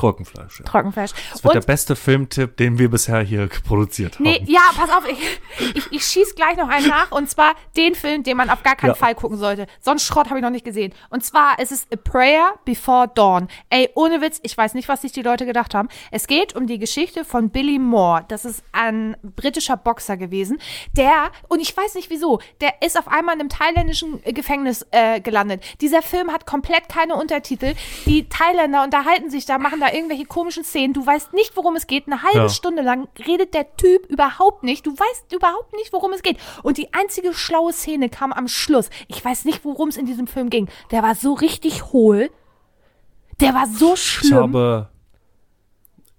Trockenfleisch. Ja. Trockenfleisch. Das wird der Und, beste Filmtipp, den wir bisher hier produziert haben. nee, ja, pass auf, ich, ich, ich schieß gleich noch einen nach. Und zwar den Film, den man auf gar keinen Ja. Fall gucken sollte. So einen Schrott habe ich noch nicht gesehen. Und zwar ist es A Prayer Before Dawn. Ey, ohne Witz, ich weiß nicht, was sich die Leute gedacht haben. Es geht um die Geschichte von Billy Moore. Das ist ein britischer Boxer gewesen, der, und ich weiß nicht wieso, der ist auf einmal in einem thailändischen äh, Gefängnis äh, gelandet. Dieser Film hat komplett keine Untertitel. Die Thailänder unterhalten sich da, machen da irgendwelche komischen Szenen. Du weißt nicht, worum es geht. Eine halbe Ja. Stunde lang redet der Typ überhaupt nicht. Du weißt überhaupt nicht, worum es geht. Und die einzige schlaue Szene kam am Schluss. Ich weiß nicht, worum es in diesem Film ging. Der war so richtig hohl. Der war so Ich schlimm. habe,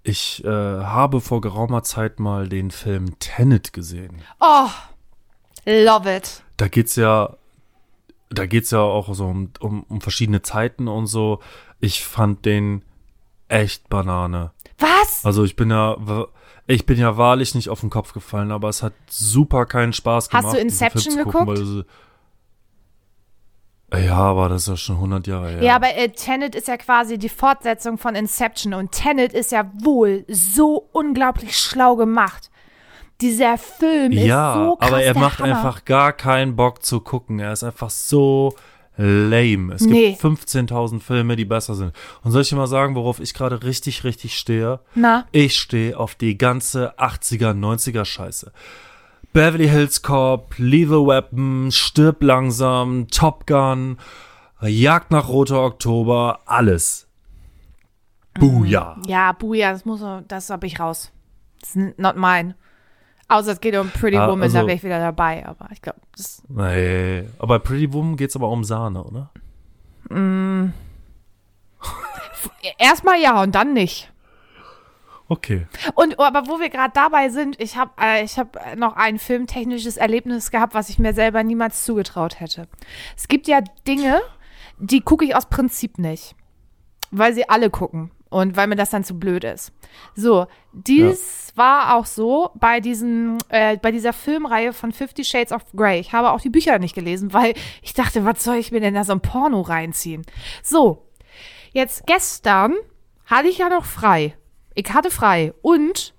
ich äh, habe vor geraumer Zeit mal den Film Tenet gesehen. oh, love it. Da geht's ja, da geht's ja auch so um, um, um verschiedene Zeiten und so. Ich fand den echt Banane. Was? Also ich bin ja, ich bin ja wahrlich nicht auf den Kopf gefallen, aber es hat super keinen Spaß Hast gemacht. du diesen Film Inception gucken, geguckt? sie- ja, aber das ist ja schon 100 Jahre her. Ja, aber äh, Tenet ist ja quasi die Fortsetzung von Inception und Tenet ist ja wohl so unglaublich schlau gemacht. Dieser Film ist Ja, so krass aber er macht Hammer. einfach gar keinen Bock zu gucken. Er ist einfach so lame. Es Nee. gibt 15.000 Filme, die besser sind. Und soll ich dir mal sagen, worauf ich gerade richtig, richtig stehe? Na? Ich stehe auf die ganze 80er, 90er Scheiße. Beverly Hills Cop, Lethal Weapon, Stirb langsam, Top Gun, Jagd nach Roter Oktober, alles. Booyah. Ja, Buja, das muss, das hab ich raus. Das ist not mine. Außer es geht um Pretty Ah, Woman, also- da wäre ich wieder dabei. Aber ich glaube, das Nee, aber bei Pretty Woman geht's aber um Sahne, oder? erstmal ja und dann nicht. Okay. Und aber wo wir gerade dabei sind, ich habe äh, ich hab äh, noch ein filmtechnisches Erlebnis gehabt, was ich mir selber niemals zugetraut hätte. Es gibt ja Dinge, die gucke ich aus Prinzip nicht, weil sie alle gucken und weil mir das dann zu blöd ist. So, dies war auch so bei diesen äh, bei dieser Filmreihe von Fifty Shades of Grey. Ich habe auch die Bücher nicht gelesen, weil ich dachte, was soll ich mir denn da so ein Porno reinziehen? So, jetzt gestern hatte ich ja noch frei. Ich hatte frei. Und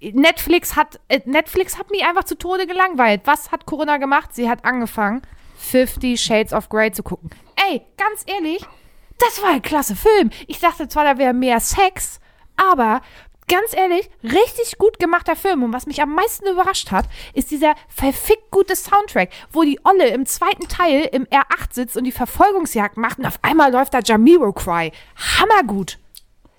Netflix hat, äh, Netflix hat mich einfach zu Tode gelangweilt. Was hat Corinna gemacht? Sie hat angefangen, Fifty Shades of Grey zu gucken. Ey, ganz ehrlich, das war ein klasse Film. Ich dachte zwar, da wäre mehr Sex, aber ganz ehrlich, richtig gut gemachter Film. Und was mich am meisten überrascht hat, ist dieser verfickt gute Soundtrack, wo die Olle im zweiten Teil im R8 sitzt und die Verfolgungsjagd macht und auf einmal läuft da Jamiroquai. Hammergut.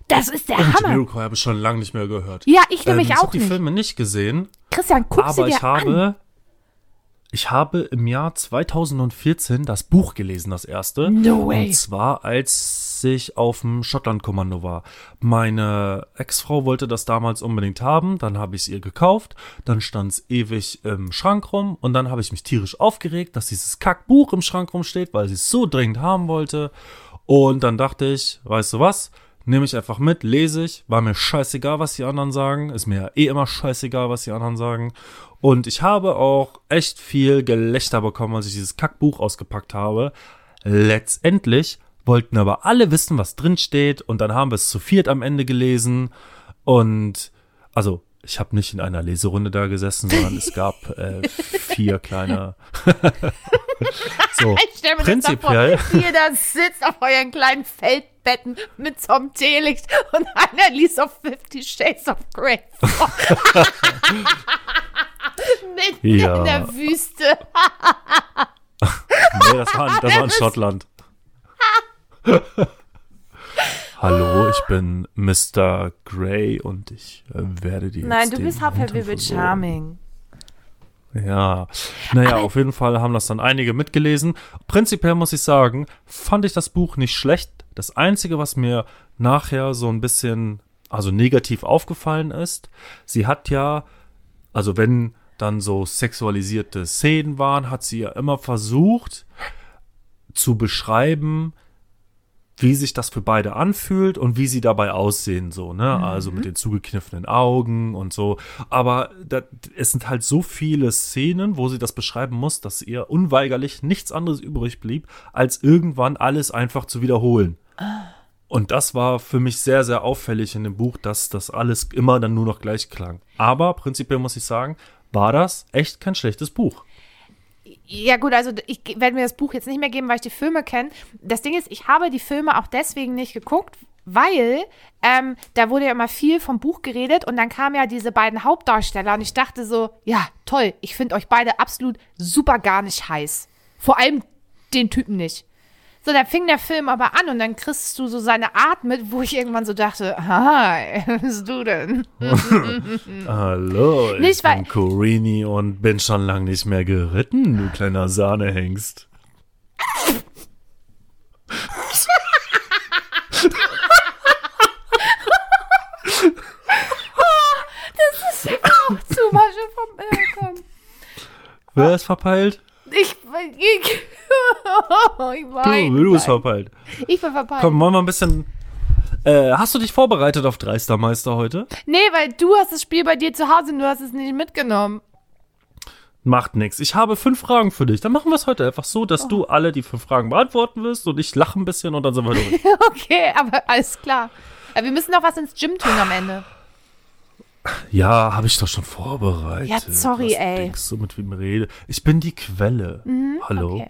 Das ist der Hammer. Jamiroquai habe ich schon lange nicht mehr gehört. Ja, ich nämlich ich auch habe die. Filme nicht gesehen, Christian, guck sie aber dir ich habe, an. Ich habe im Jahr 2014 das Buch gelesen, das erste. No way. Und zwar, als ich auf dem Schottlandkommando war. Meine Ex-Frau wollte das damals unbedingt haben, dann habe ich es ihr gekauft, dann stand es ewig im Schrank rum und dann habe ich mich tierisch aufgeregt, dass dieses Kackbuch im Schrank rumsteht, weil sie es so dringend haben wollte. Und dann dachte ich, weißt du was? Nehme ich einfach mit, lese ich, war mir scheißegal, was die anderen sagen, ist mir ja eh immer scheißegal, was die anderen sagen. Und ich habe auch echt viel Gelächter bekommen, als ich dieses Kackbuch ausgepackt habe. Letztendlich wollten aber alle wissen, was drin steht und dann haben wir es zu viert am Ende gelesen und also ich habe nicht in einer Leserunde da gesessen, sondern es gab äh, vier kleine so Ich stell mir prinzipiell das da vor, ihr da sitzt auf euren kleinen Feldbetten mit so einem Teelicht und einer liest auf Fifty Shades of Grey. Mitten Ja. in der Wüste. Nee, das war, das war in Schottland. Hallo, ich bin Mr. Grey und ich äh, werde dir Nein, du bist Vivid versorgen. Charming. Ja, naja, auf jeden Fall haben das dann einige mitgelesen. Prinzipiell muss ich sagen, fand ich das Buch nicht schlecht. Das Einzige, was mir nachher so ein bisschen, also negativ aufgefallen ist, sie hat ja, also wenn dann so sexualisierte Szenen waren, hat sie ja immer versucht zu beschreiben, wie sich das für beide anfühlt und wie sie dabei aussehen, so, ne? Also mit den zugekniffenen Augen und so. Aber da, es sind halt so viele Szenen, wo sie das beschreiben muss, dass ihr unweigerlich nichts anderes übrig blieb, als irgendwann alles einfach zu wiederholen. Und das war für mich sehr, sehr auffällig in dem Buch, dass das alles immer dann nur noch gleich klang. Aber prinzipiell muss ich sagen, war das echt kein schlechtes Buch. Ja gut, also ich werde mir das Buch jetzt nicht mehr geben, weil ich die Filme kenne. Das Ding ist, ich habe die Filme auch deswegen nicht geguckt, weil ähm, da wurde ja immer viel vom Buch geredet und dann kamen ja diese beiden Hauptdarsteller und ich dachte so, ja, toll, ich finde euch beide absolut super gar nicht heiß. Vor allem den Typen nicht. So, dann fing der Film aber an und dann kriegst du so seine Art mit, wo ich irgendwann so dachte, hi, was bist du denn? Hallo, ich Nicht, bin Corini und bin schon lang nicht mehr geritten, du kleiner Sahnehengst. Zu Masche vom äh, komm. Wer ist verpeilt? Ich, ich, ich Du, wein, du bist verpeilt. Ich bin verpeilt. Komm, wollen wir ein bisschen. Äh, hast du dich vorbereitet auf Dreistermeister heute? Nee, weil du hast das Spiel bei dir zu Hause und du hast es nicht mitgenommen. Macht nix. Ich habe fünf Fragen für dich. Dann machen wir es heute einfach so, dass du alle die fünf Fragen beantworten wirst und ich lache ein bisschen und dann sind wir durch. Okay, aber alles klar. Aber wir müssen noch was ins Gym tun am Ende. Ja, habe ich doch schon vorbereitet. Ja, sorry, Was ey. Mhm, Denkst du, mit wem rede? Ich bin die Quelle. Hallo. Okay.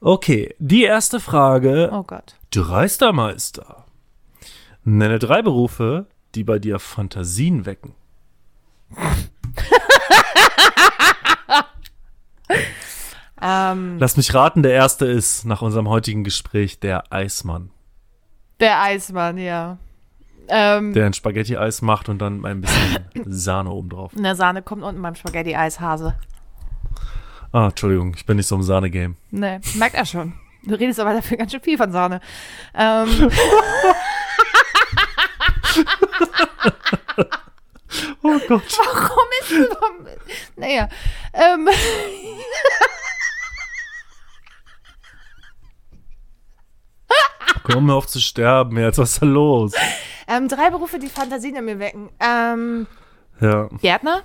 Okay, die erste Frage. Oh Gott. Dreistermeister. Nenne drei Berufe, die bei dir Fantasien wecken. Ähm, Lass mich raten, der erste ist nach unserem heutigen Gespräch der Eismann, der Eismann, ja. Ähm, der ein Spaghetti-Eis macht und dann ein bisschen Sahne obendrauf. eine Sahne kommt unten beim Spaghetti-Eishase. Ah, Entschuldigung, ich bin nicht so im Sahne-Game. Nee, merkt er schon. Du redest aber dafür ganz schön viel von Sahne. Ähm, Oh Gott. warum ist du so... Naja. Ähm, Komm mir auf zu sterben jetzt, was ist da los? ähm, drei Berufe, die Fantasien in mir wecken. Ähm, Ja. Gärtner?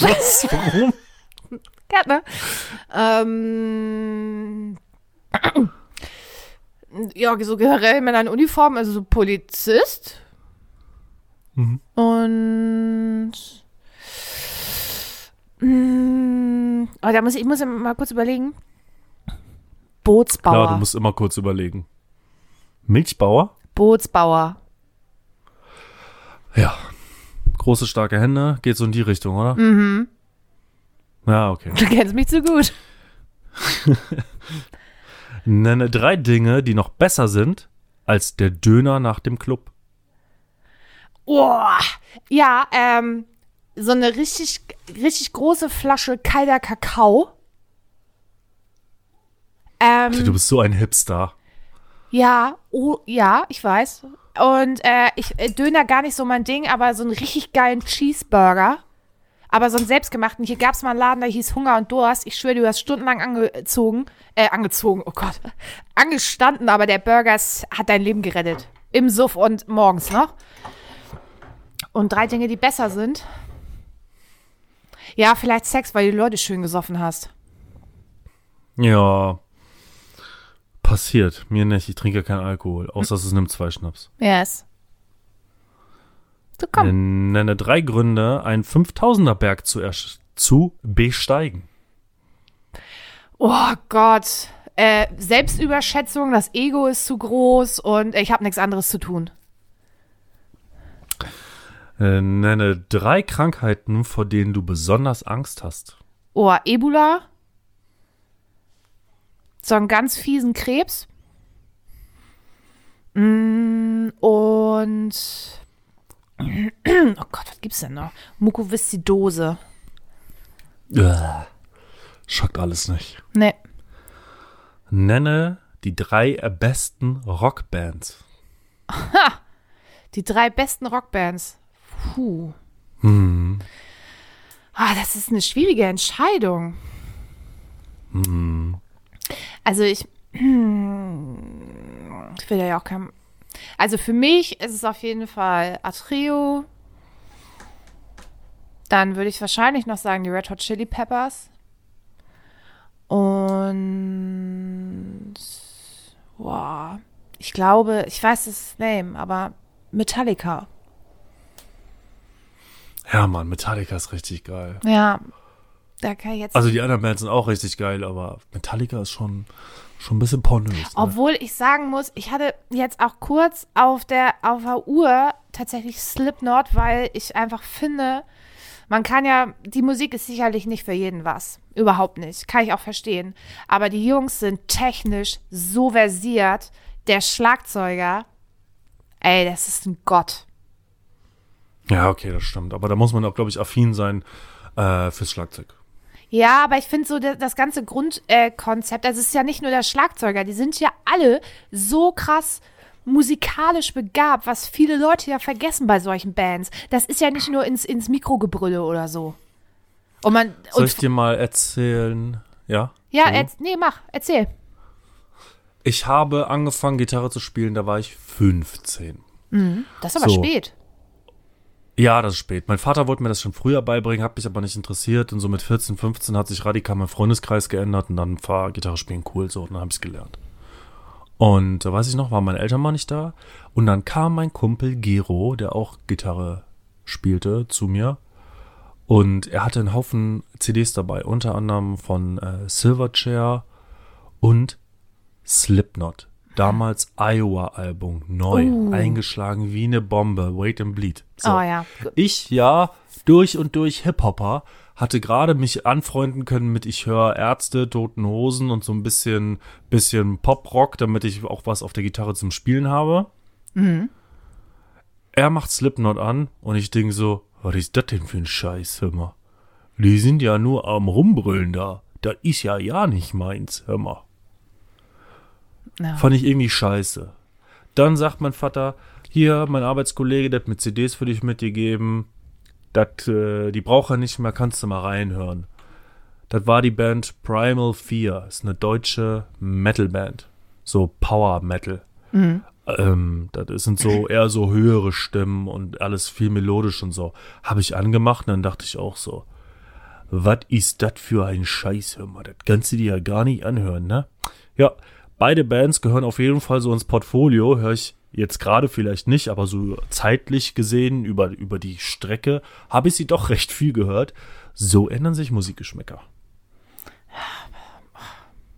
Was? Warum? Gärtner. Ähm, ja, so generell Männer in Uniform, also so Polizist. Mhm. Und mm, oh, da muss ich, ich muss mal kurz überlegen. Bootsbauer. Klar, du musst immer kurz überlegen. Milchbauer? Bootsbauer. Ja. Große, starke Hände, geht so in die Richtung, oder? Mhm. Ja, okay. Du kennst mich zu gut. Nenne drei Dinge, die noch besser sind als der Döner nach dem Club. Oh, ja, ähm, so eine richtig, richtig große Flasche kalter Kakao. Ähm, Du bist so ein Hipster. Ja, oh, ja, ich weiß. Und äh, ich äh, Döner gar nicht so mein Ding, aber so einen richtig geilen Cheeseburger. Aber so einen selbstgemachten. Hier gab es mal einen Laden, der hieß Hunger und Durst. Ich schwöre, du hast stundenlang angezogen, äh, angezogen, oh Gott, angestanden, aber der Burger hat dein Leben gerettet. Im Suff und morgens noch. Und drei Dinge, die besser sind. Ja, vielleicht Sex, weil du Leute schön gesoffen hast. Ja. Passiert. Mir nicht. Ich trinke keinen Alkohol. Außer es nimmt zwei Schnaps. Yes. So, komm. Äh, Nenne drei Gründe, einen 5000er Berg zu, zu besteigen. Oh Gott. Äh, Selbstüberschätzung, das Ego ist zu groß und ich habe nichts anderes zu tun. Äh, Nenne drei Krankheiten, vor denen du besonders Angst hast. Oh, Ebola. So einen ganz fiesen Krebs. Mm, und. Oh Gott, was gibt's denn noch? Mukoviszidose. Uah. Schockt alles nicht. Nee. Nenne die drei besten Rockbands. Die drei besten Rockbands. Puh. Hm. Ah, das ist eine schwierige Entscheidung. Also ich, ich will ja auch kein. Also für mich ist es auf jeden Fall Atrio. Dann würde ich wahrscheinlich noch sagen die Red Hot Chili Peppers. Und wow, ich glaube, ich weiß das Name, aber Metallica. Ja, Mann, Metallica ist richtig geil. Ja, da kann ich jetzt. Also die anderen Bands sind auch richtig geil, aber Metallica ist schon, schon ein bisschen pornös. Ne? Obwohl ich sagen muss, ich hatte jetzt auch kurz auf der, auf der Uhr tatsächlich Slipknot, weil ich einfach finde, man kann ja, die Musik ist sicherlich nicht für jeden was. Überhaupt nicht. Kann ich auch verstehen. Aber die Jungs sind technisch so versiert. Der Schlagzeuger, ey, das ist ein Gott. Ja, okay, das stimmt. Aber da muss man auch, glaube ich, affin sein äh, fürs Schlagzeug. Ja, aber ich finde so das, das ganze Grundkonzept, äh, also es ist ja nicht nur der Schlagzeuger, die sind ja alle so krass musikalisch begabt, was viele Leute ja vergessen bei solchen Bands. Das ist ja nicht nur ins, ins Mikrogebrülle oder so. Und man. Soll und, ich dir mal erzählen? Ja? ja, So? erz- nee, mach, erzähl. Ich habe angefangen, Gitarre zu spielen, da war ich 15. Das ist aber So. spät. Ja, das ist spät. Mein Vater wollte mir das schon früher beibringen, hat mich aber nicht interessiert. Und so mit 14, 15 hat sich radikal mein Freundeskreis geändert und dann war Gitarre spielen cool so und dann habe ich es gelernt. Und da weiß ich noch, waren meine Eltern mal nicht da. Und dann kam mein Kumpel Gero, der auch Gitarre spielte, zu mir. Und er hatte einen Haufen CDs dabei, unter anderem von äh, Silverchair und Slipknot. Damals Iowa-Album, neu, Uh. eingeschlagen wie eine Bombe, Wait and Bleed. So. Oh ja. Ich, ja, durch und durch Hip-Hopper, hatte gerade mich anfreunden können mit ich höre Ärzte, Toten Hosen und so ein bisschen, bisschen Pop-Rock, damit ich auch was auf der Gitarre zum Spielen habe. Er macht Slipknot an und ich denke so, was ist das denn für ein Scheiß, hör mal. Die sind ja nur am Rumbrüllen da. Das ist ja ja nicht meins, hör mal. Ja. Fand ich irgendwie scheiße. Dann sagt mein Vater, hier, mein Arbeitskollege, der hat mir CDs für dich mitgegeben. Das, äh, die braucht er nicht mehr, kannst du mal reinhören. Das war die Band Primal Fear. Ist eine deutsche Metalband. So Power Metal. Ähm, das sind so eher so höhere Stimmen und alles viel melodisch und so. Habe ich angemacht und dann dachte ich auch so, was ist das für ein Scheiß, hör mal, das kannst du dir ja gar nicht anhören, ne? Ja, beide Bands gehören auf jeden Fall so ins Portfolio, höre ich jetzt gerade vielleicht nicht, aber so zeitlich gesehen über, über die Strecke habe ich sie doch recht viel gehört. So ändern sich Musikgeschmäcker.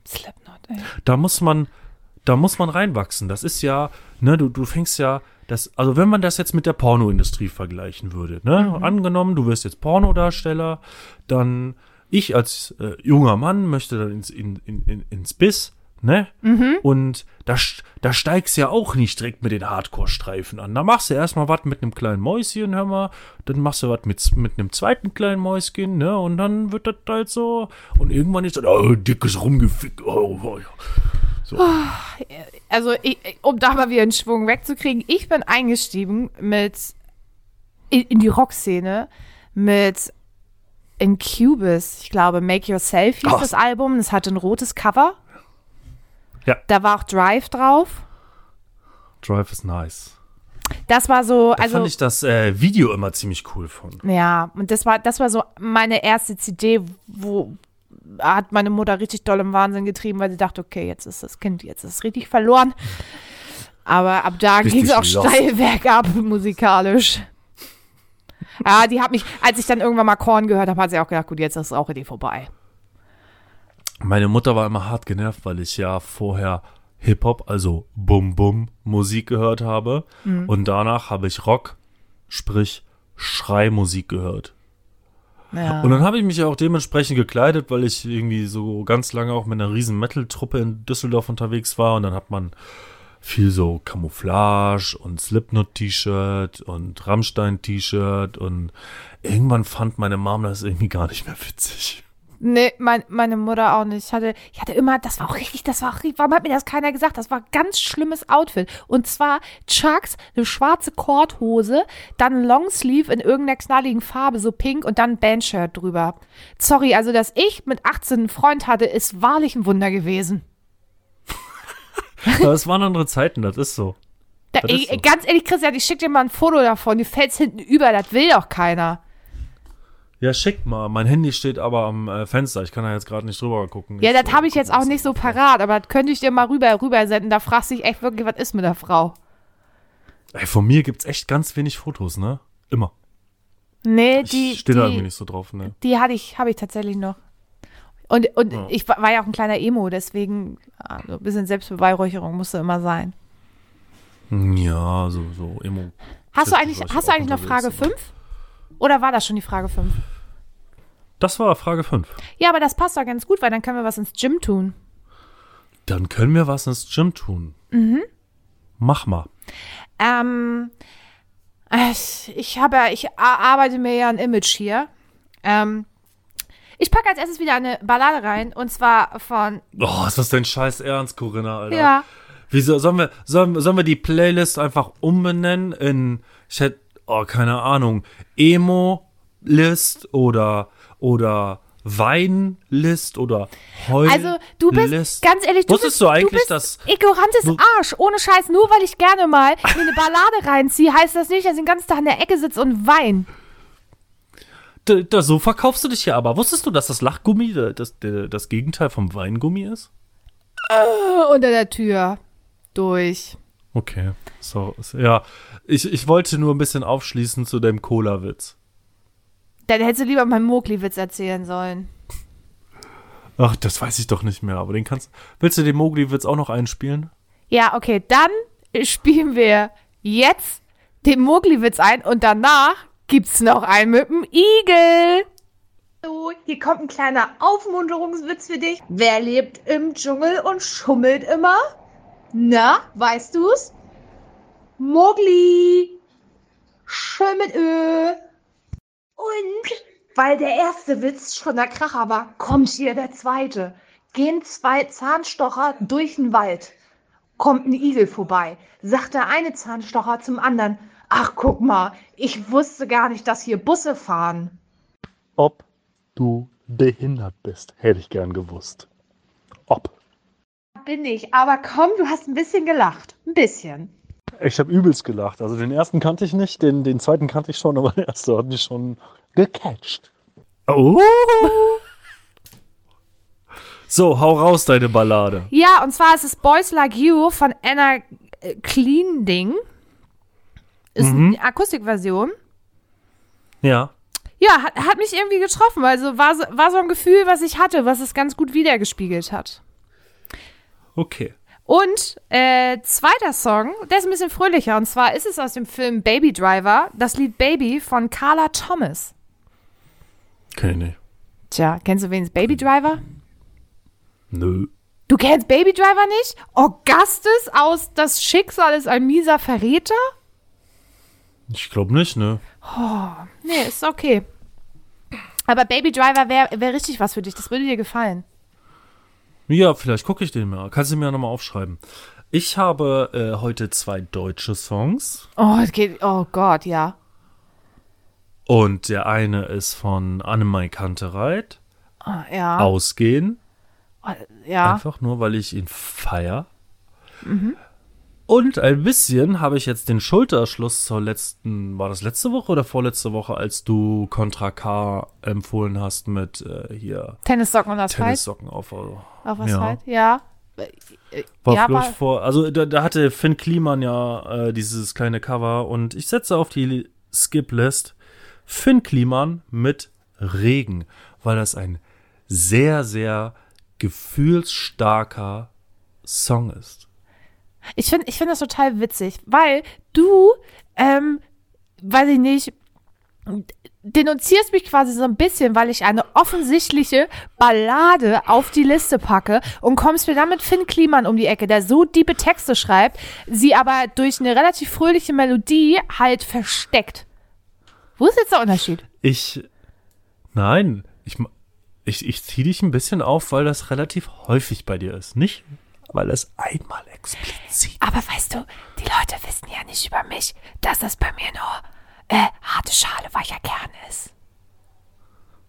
Slipknot, ey. da muss man, da muss man reinwachsen. Das ist ja, ne, du, du fängst ja, das, also wenn man das jetzt mit der Pornoindustrie vergleichen würde, ne, angenommen, du wirst jetzt Pornodarsteller, dann ich als äh, junger Mann möchte dann ins, in, in, in, ins Biss, ne, und da, da steigst ja auch nicht direkt mit den Hardcore-Streifen an. Da machst du erstmal was mit einem kleinen Mäuschen, hör mal, dann machst du was mit, mit einem zweiten kleinen Mäuschen, ne, und dann wird das halt so, und irgendwann ist das, oh, dickes Rumgefick, oh, oh, ja. So. Also, ich, um da mal wieder einen Schwung wegzukriegen, ich bin eingestiegen mit in, in die Rockszene mit Incubus. Ich glaube, Make Yourself hieß Ach. das Album. Es hatte ein rotes Cover. Ja. Da war auch Drive drauf. Drive is nice. Das war so, Da also fand ich das äh, Video immer ziemlich cool von. ja, und das war, das war so meine erste CD, wo hat meine Mutter richtig doll im Wahnsinn getrieben, weil sie dachte, okay, jetzt ist das Kind, jetzt ist es richtig verloren. Aber ab da Richtig ging es auch lost. steil bergab musikalisch. Ja, die hat mich, als ich dann irgendwann mal Korn gehört habe, hat sie auch gedacht, gut, jetzt ist auch die vorbei. Meine Mutter war immer hart genervt, weil ich ja vorher Hip-Hop, also Bum-Bum-Musik gehört habe. Und danach habe ich Rock, sprich Schreimusik gehört. Ja. Und dann habe ich mich auch dementsprechend gekleidet, weil ich irgendwie so ganz lange auch mit einer riesen Metal-Truppe in Düsseldorf unterwegs war. Und dann hat man viel so Camouflage und Slipknot-T-Shirt und Rammstein-T-Shirt. Und irgendwann fand meine Mom das irgendwie gar nicht mehr witzig. Nee, mein, meine Mutter auch nicht. Ich hatte, ich hatte immer, das war auch richtig, das war auch richtig, warum hat mir das keiner gesagt? Das war ein ganz schlimmes Outfit. Und zwar Chucks, eine schwarze Korthose, dann Longsleeve in irgendeiner knalligen Farbe, so pink und dann Bandshirt drüber. Sorry, also dass ich mit 18 einen Freund hatte, ist wahrlich ein Wunder gewesen. Es waren andere Zeiten, das ist so. Da, Das ist so. Ganz ehrlich, Christian, ich schick dir mal ein Foto davon, die fällt's hinten über, das will doch keiner. Ja, schick mal. Mein Handy steht aber am äh, Fenster. Ich kann da jetzt gerade nicht drüber gucken. Ja, Ich, das äh, habe ich jetzt guck, auch nicht so parat, aber das könnte ich dir mal rüber, rüber senden. Da fragst du dich echt wirklich, was ist mit der Frau? Ey, von mir gibt's echt ganz wenig Fotos, ne? Immer. Nee, Ich die, stehe da irgendwie die, nicht so drauf, ne? die hatte ich, habe ich tatsächlich noch. Und, und Ja. ich war ja auch ein kleiner Emo, deswegen ja, so ein bisschen Selbstbeweihräucherung musste immer sein. Ja, so, so Emo. Hast du eigentlich, hast du eigentlich noch Frage unterwegs, 5? Oder war das schon die Frage 5? Das war Frage 5. Ja, aber das passt doch ganz gut, weil dann können wir was ins Gym tun. Dann können wir was ins Gym tun. Mhm. Mach mal. Ähm, ich, habe, ja- ich arbeite mir ja ein Image hier. Ähm, ich packe als erstes wieder eine Ballade rein und zwar von, Oh, ist das dein scheiß Ernst, Corinna, Alter? ja, Wieso, sollen wir, sollen, sollen wir die Playlist einfach umbenennen in, ich hätte, oh, keine Ahnung, Emo-List oder, oder Wein-List oder Heul Also, du bist, List. ganz ehrlich, du Wusstest bist, du eigentlich, du bist dass- ignorantes du- Arsch. Ohne Scheiß, nur weil ich gerne mal mir eine Ballade reinziehe, heißt das nicht, dass ich den ganzen Tag in der Ecke sitze und wein. Da, da, so verkaufst du dich ja aber. Wusstest du, dass das Lachgummi da- das, das Gegenteil vom Weingummi ist? Unter der Tür. Durch. Okay. So, ja. Ich, ich wollte nur ein bisschen aufschließen zu dem Cola-Witz. Dann hättest du lieber meinen Mogli-Witz erzählen sollen. Ach, das weiß ich doch nicht mehr, aber den kannst. Willst du den Mogli-Witz auch noch einspielen? Ja, okay, dann spielen wir jetzt den Mogli-Witz ein und danach gibt's noch einen mit dem Igel. So, hier kommt ein kleiner Aufmunterungswitz für dich. Wer lebt im Dschungel und schummelt immer? Na, weißt du's? Mogli. Schön mit Ö. Und weil der erste Witz schon der Kracher war, kommt hier der zweite. Gehen zwei Zahnstocher durch den Wald. Kommt ein Igel vorbei. Sagt der eine Zahnstocher zum anderen. Ach, guck mal, ich wusste gar nicht, dass hier Busse fahren. Ob du behindert bist, hätte ich gern gewusst. Ob. Bin ich, aber komm, du hast ein bisschen gelacht. Ein bisschen. Ich habe übelst gelacht. Also den ersten kannte ich nicht, den, den zweiten kannte ich schon, aber der erste hat mich schon gecatcht. Oh! So, hau raus, deine Ballade. Ja, und zwar ist es Boys Like You von Anna äh, Clean Ding. Ist eine Akustikversion. Ja. Ja, hat, hat mich irgendwie getroffen. Also war so, war so ein Gefühl, was ich hatte, was es ganz gut wiedergespiegelt hat. Okay. Und äh, zweiter Song, der ist ein bisschen fröhlicher. Und zwar ist es aus dem Film Baby Driver, das Lied Baby von Carla Thomas. Kenn ich nicht. Tja, kennst du wen ist Baby Driver? Nö. Du kennst Baby Driver nicht? Augustus aus Das Schicksal ist ein mieser Verräter? Ich glaube nicht, ne? Nee, ist okay. Aber Baby Driver wäre wär richtig was für dich. Das würde dir gefallen. Ja, vielleicht gucke ich den mal. Kannst du mir ja nochmal aufschreiben. Ich habe äh, heute zwei deutsche Songs. Oh, es geht, oh Gott, ja. Und der eine ist von Annemai Kantereit. Oh, ja. Ausgehen. ja. Einfach nur, weil ich ihn feier. Und ein bisschen habe ich jetzt den Schulterschluss zur letzten, war das letzte Woche oder vorletzte Woche, als du Contra K empfohlen hast mit äh, hier Tennissocken und Asphalt. Tennissocken auf. Also, Auf ja. Asphalt, ja. Äh, War ja, ich vor, also da, da hatte Finn Kliman ja äh, dieses kleine Cover und ich setze auf die Skip-List Finn Kliman mit Regen, weil das ein sehr, sehr gefühlsstarker Song ist. Ich finde ich find das total witzig, weil du, ähm, weiß ich nicht, denunzierst mich quasi so ein bisschen, weil ich eine offensichtliche Ballade auf die Liste packe und kommst mir dann mit Finn Kliman um die Ecke, der so diebe Texte schreibt, sie aber durch eine relativ fröhliche Melodie halt versteckt. Wo ist jetzt der Unterschied? Ich, nein, ich, ich, ich ziehe dich ein bisschen auf, weil das relativ häufig bei dir ist. Nicht, weil es einmal explizit. Aber weißt du, die Leute wissen ja nicht über mich, dass das bei mir nur äh, harte Schale, weicher Kern ist.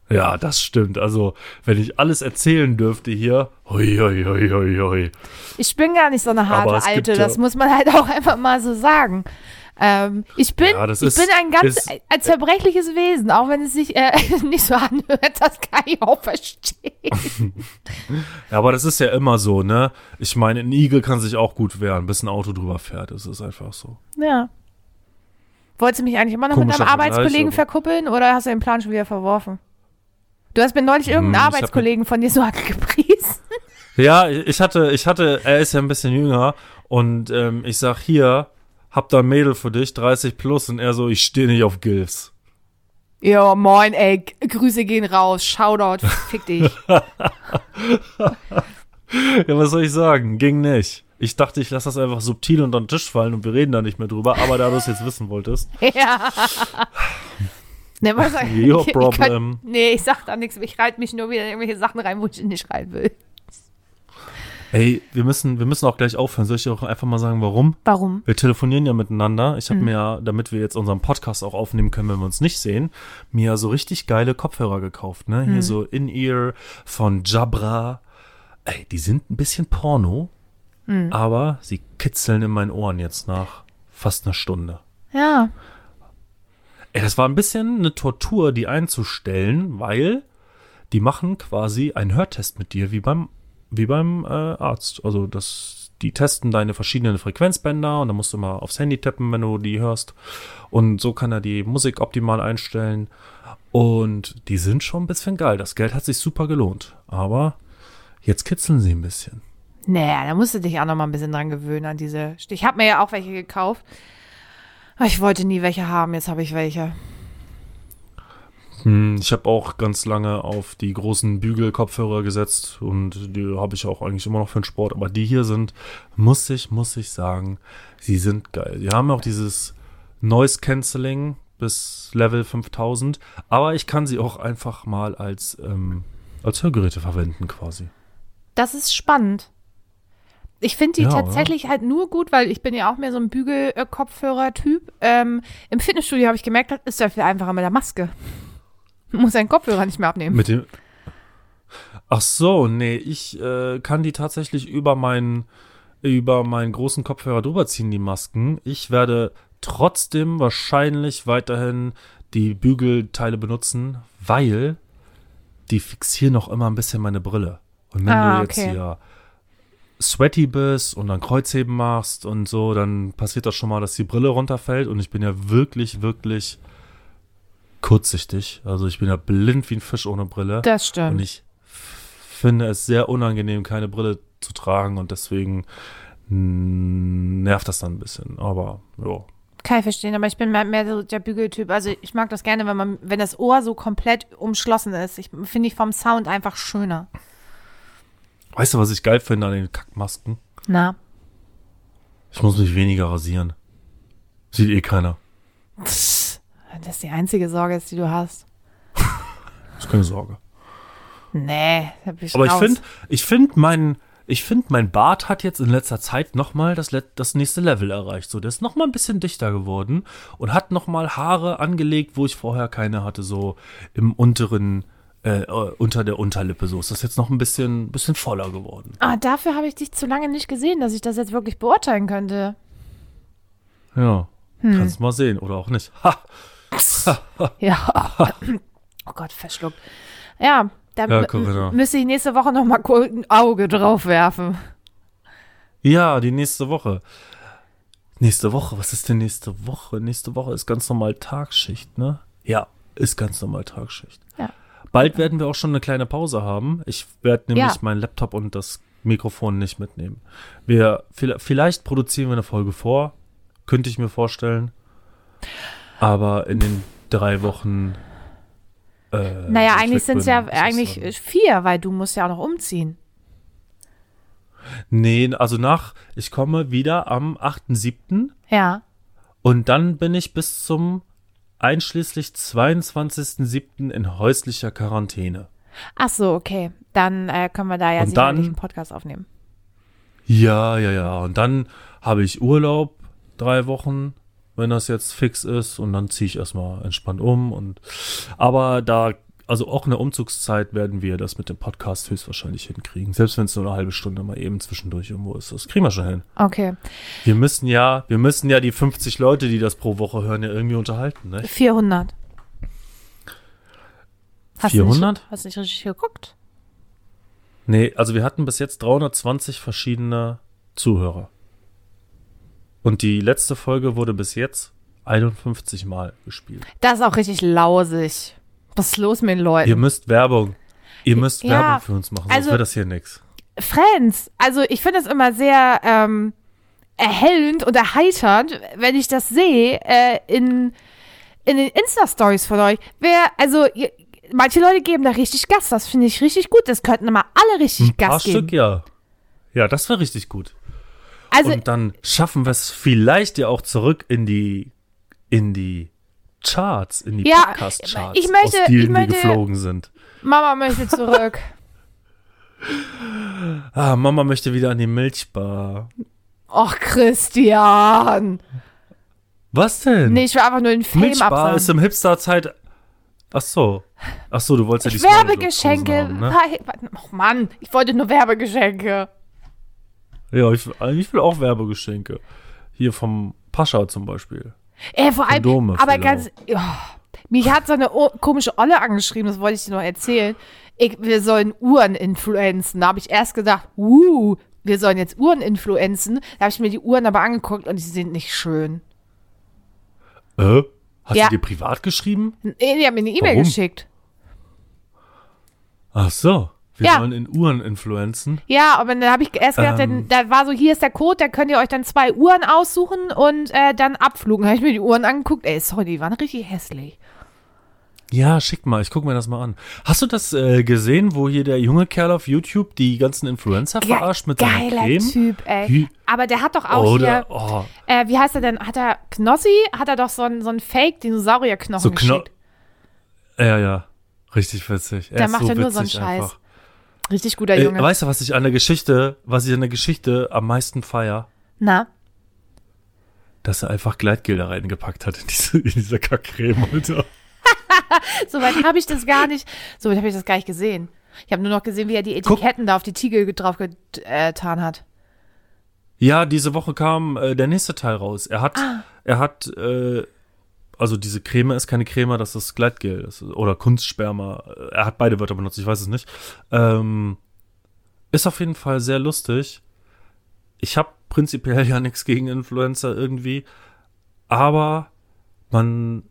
Ja, das stimmt. Also, wenn ich alles erzählen dürfte hier, hoi, hoi, hoi, hoi, hoi. Ich bin gar nicht so eine harte Alte, ja- das muss man halt auch einfach mal so sagen. Ähm, ich bin, Ja, ich ist- bin ein ganz ist- ein zerbrechliches Wesen, auch wenn es sich äh, nicht so anhört, das kann ich auch verstehen. Ja, aber das ist ja immer so, ne? Ich meine, ein Igel kann sich auch gut wehren, bis ein Auto drüber fährt. Das ist einfach so. Ja. Wolltest du mich eigentlich immer noch mit Komischer einem Vergleich, Arbeitskollegen verkuppeln oder hast du den Plan schon wieder verworfen? Du hast mir neulich irgendeinen Hm, ich hab Arbeitskollegen von dir so gepriesen. Ja, ich hatte, ich hatte, er ist ja ein bisschen jünger und ähm, ich sag hier, hab da ein Mädel für dich, 30 plus, und er so, ich stehe nicht auf Gilfs. Ja, moin, ey, Grüße gehen raus, Shoutout, fick dich. Ja, was soll ich sagen? Ging nicht. Ich dachte, ich lasse das einfach subtil unter den Tisch fallen und wir reden da nicht mehr drüber, aber da du es jetzt wissen wolltest. ja. Ne, was, Your ich, ich problem. Kann, nee, ich sag da nichts, ich reite mich nur wieder in irgendwelche Sachen rein, wo ich nicht rein will. Ey, wir müssen, wir müssen auch gleich aufhören. Soll ich dir auch einfach mal sagen, warum? Warum? Wir telefonieren ja miteinander. Ich habe mir, ja, damit wir jetzt unseren Podcast auch aufnehmen können, wenn wir uns nicht sehen, mir so richtig geile Kopfhörer gekauft. Ne? Hier so In-Ear von Jabra. Ey, die sind ein bisschen Porno, aber sie kitzeln in meinen Ohren jetzt nach fast einer Stunde. Ja. Ey, das war ein bisschen eine Tortur, die einzustellen, weil die machen quasi einen Hörtest mit dir, wie beim, wie beim äh, Arzt. Also das, die testen deine verschiedenen Frequenzbänder und dann musst du mal aufs Handy tippen, wenn du die hörst. Und so kann er die Musik optimal einstellen. Und die sind schon ein bisschen geil. Das Geld hat sich super gelohnt. Aber jetzt kitzeln sie ein bisschen. Naja, da musst du dich auch noch mal ein bisschen dran gewöhnen an diese. Ich habe mir ja auch welche gekauft. Ich wollte nie welche haben, jetzt habe ich welche. Hm, Ich habe auch ganz lange auf die großen Bügel-Kopfhörer gesetzt und die habe ich auch eigentlich immer noch für den Sport. Aber die hier sind, muss ich, muss ich sagen, sie sind geil. Die haben auch dieses Noise Cancelling bis Level 5000, aber ich kann sie auch einfach mal als, ähm, als Hörgeräte verwenden quasi. Das ist spannend. Ich finde die Ja, tatsächlich halt nur gut, weil ich bin ja auch mehr so ein Bügel-Kopfhörer-Typ. Ähm, Im Fitnessstudio habe ich gemerkt, das ist ja viel einfacher mit der Maske. Muss seinen Kopfhörer nicht mehr abnehmen. Mit dem. Ach so, nee, ich äh, kann die tatsächlich über meinen über meinen großen Kopfhörer drüber ziehen, die Masken. Ich werde trotzdem wahrscheinlich weiterhin die Bügelteile benutzen, weil die fixieren noch immer ein bisschen meine Brille. Und wenn Ah, du jetzt okay. hier sweaty bist und dann Kreuzheben machst und so, dann passiert das schon mal, dass die Brille runterfällt. Und ich bin ja wirklich, wirklich kurzsichtig. Also ich bin ja blind wie ein Fisch ohne Brille. Das Und stimmt. ich f- finde es sehr unangenehm, keine Brille zu tragen und deswegen nervt das dann ein bisschen. Aber ja. Kann ich verstehen, aber ich bin mehr, mehr so der Bügeltyp. Also ich mag das gerne, wenn man, wenn das Ohr so komplett umschlossen ist. Ich finde ich vom Sound einfach schöner. Weißt du, was ich geil finde an den Kackmasken? Na. Ich muss mich weniger rasieren. Sieht eh keiner. Das ist die einzige Sorge, ist, die du hast. Ist keine Sorge. Nee, da bin ich Aber ich finde, ich finde mein, ich finde mein Bart hat jetzt in letzter Zeit nochmal das, das nächste Level erreicht. So, der ist nochmal ein bisschen dichter geworden und hat nochmal Haare angelegt, wo ich vorher keine hatte, so im unteren, äh, äh, unter der Unterlippe. So ist das jetzt noch ein bisschen, bisschen voller geworden. Ah, dafür habe ich dich zu lange nicht gesehen, dass ich das jetzt wirklich beurteilen könnte. Ja. Hm. Kannst mal sehen oder auch nicht. Ha! Ja. Oh Gott, verschluckt. Ja, da Ja, müsste ich nächste Woche noch mal ein Auge drauf werfen. Ja, die nächste Woche. Nächste Woche, was ist denn nächste Woche? Nächste Woche ist ganz normal Tagschicht, ne? Ja, ist ganz normal Tagschicht. Ja. Bald werden wir auch schon eine kleine Pause haben. Ich werde nämlich Ja. meinen Laptop und das Mikrofon nicht mitnehmen. Wir, vi- vielleicht produzieren wir eine Folge vor, könnte ich mir vorstellen. Aber in den drei Wochen. Äh, Naja, eigentlich sind es ja eigentlich vier, weil du musst ja auch noch umziehen. Nee, also nach, ich komme wieder am 8.7. Ja. Und dann bin ich bis zum einschließlich 22.07. in häuslicher Quarantäne. Ach so, okay. Dann äh, können wir da ja Und sicherlich dann- einen Podcast aufnehmen. Ja, ja, ja. Und dann habe ich Urlaub, drei Wochen, wenn das jetzt fix ist. Und dann ziehe ich erstmal entspannt um. Und aber da, also auch in der Umzugszeit werden wir das mit dem Podcast höchstwahrscheinlich hinkriegen. Selbst wenn es nur eine halbe Stunde mal eben zwischendurch irgendwo ist. Das kriegen wir schon hin. Okay. Wir müssen ja, wir müssen ja die 50 Leute, die das pro Woche hören, ja irgendwie unterhalten, ne? 400. Hast Du 400? nicht, hast du nicht richtig geguckt? Nee, also wir hatten bis jetzt 320 verschiedene Zuhörer. Und die letzte Folge wurde bis jetzt 51 Mal gespielt. Das ist auch richtig lausig. Was ist los mit den Leuten? Ihr müsst Werbung. Ihr müsst Ja, Werbung für uns machen, sonst also- wird das hier nix. Friends, also ich finde es immer sehr ähm, erhellend und erheiternd, wenn ich das sehe äh, in, in den Insta-Stories von euch. Wer, also ihr, manche Leute geben da richtig Gas, das finde ich richtig gut. Das könnten immer alle richtig Ein paar Gas geben. Stück, ja. Ja, das wäre richtig gut. Also Und dann schaffen wir es vielleicht ja auch zurück in die, in die Charts, in die Ja, Podcast-Charts, ich möchte- aus denen wir geflogen sind. Mama möchte zurück. Ah, Mama möchte wieder an die Milchbar. Och, Christian. Was denn? Nee, ich will einfach nur den Film Milchbar absagen. ist im Hipster-Zeit. Ach so. Ach so, du wolltest ja die Werbegeschenke. Haben, ne? Mann, ich wollte nur Werbegeschenke. Ja, ich, ich will auch Werbegeschenke. Hier vom Pascha zum Beispiel. Ey, vor allem, Kondome aber ganz, ja, mich hat so eine o komische Olle angeschrieben, das wollte ich dir noch erzählen. Ich, wir sollen Uhren influenzen. Da habe ich erst gedacht, uh, wir sollen jetzt Uhren influenzen. Da habe ich mir die Uhren aber angeguckt und die sind nicht schön. Äh? Hast Ja. du dir privat geschrieben? Nee, die haben mir eine E-Mail geschickt. Ach so. Wir Ja. sollen in Uhren influenzen. Ja, aber dann habe ich erst gedacht, Ähm. dann, da war so, hier ist der Code, da könnt ihr euch dann zwei Uhren aussuchen und äh, dann abflugen. Habe ich mir die Uhren angeguckt. Ey, sorry, die waren richtig hässlich. Ja, schick mal, ich guck mir das mal an. Hast du das äh, gesehen, wo hier der junge Kerl auf YouTube die ganzen Influencer Ge- verarscht mit seiner Geiler Creme? Typ, ey. Wie- Aber der hat doch auch Oder, hier, oh, äh, wie heißt er denn? Hat er Knossi? Hat er doch so einen so Fake-Dinosaurierknochen so Kno geschickt? Ja, ja. Richtig witzig. Er Der ist macht so ja nur so einen Scheiß. einfach. Richtig guter Junge. weißt du, was ich an der Geschichte, was ich an der Geschichte am meisten feier? Na? Dass er einfach Gleitgel da reingepackt hat in diese, in diese Kackcreme, Alter. Soweit habe ich das gar nicht, soweit habe ich das gar nicht gesehen. Ich habe nur noch gesehen, wie er die Guck. Etiketten da auf die Tiegel drauf getan hat. Ja, diese Woche kam äh, der nächste Teil raus. Er hat, Ah. er hat, äh, also diese Creme ist keine Creme, das ist Gleitgel das ist, oder Kunstsperma. Er hat beide Wörter benutzt, ich weiß es nicht. Ähm, ist auf jeden Fall sehr lustig. Ich habe prinzipiell ja nichts gegen Influencer irgendwie, aber man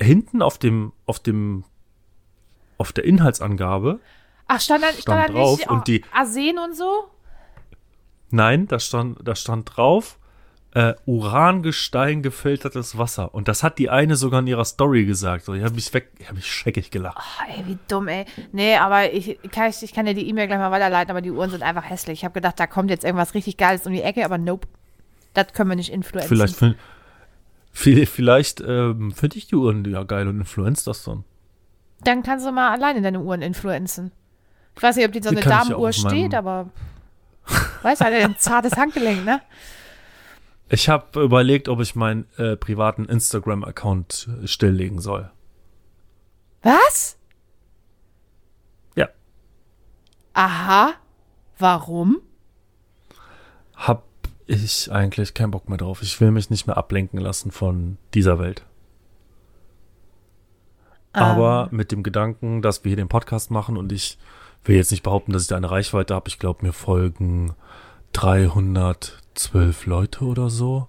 hinten auf dem, auf dem, auf der Inhaltsangabe Ach, stand da, stand Stand da drauf nicht und die- Arsen und so? Nein, da stand, da stand drauf, äh, Urangestein gefiltertes Wasser. Und das hat die eine sogar in ihrer Story gesagt. So, ich habe mich weg, ich habe mich scheckig gelacht. Oh, ey, wie dumm, ey. Nee, aber ich kann, ich, ich kann dir die E-Mail gleich mal weiterleiten, aber die Uhren sind einfach hässlich. Ich habe gedacht, da kommt jetzt irgendwas richtig Geiles um die Ecke, aber nope. Das können wir nicht influenzen. Vielleicht, vielleicht ähm, finde ich die Uhren ja geil und influenz das dann. Dann kannst du mal alleine deine Uhren influenzen. Ich weiß nicht, ob die so eine Damenuhr steht, aber weißt du, hat ja ein zartes Handgelenk, ne? Ich habe überlegt, ob ich meinen äh, privaten Instagram-Account äh, stilllegen soll. Was? Ja. Aha. Warum? Hab ich eigentlich keinen Bock mehr drauf. Ich will mich nicht mehr ablenken lassen von dieser Welt. Aber mit dem Gedanken, dass wir hier den Podcast machen und ich will jetzt nicht behaupten, dass ich da eine Reichweite habe. Ich glaube, mir folgen 312 Leute oder so.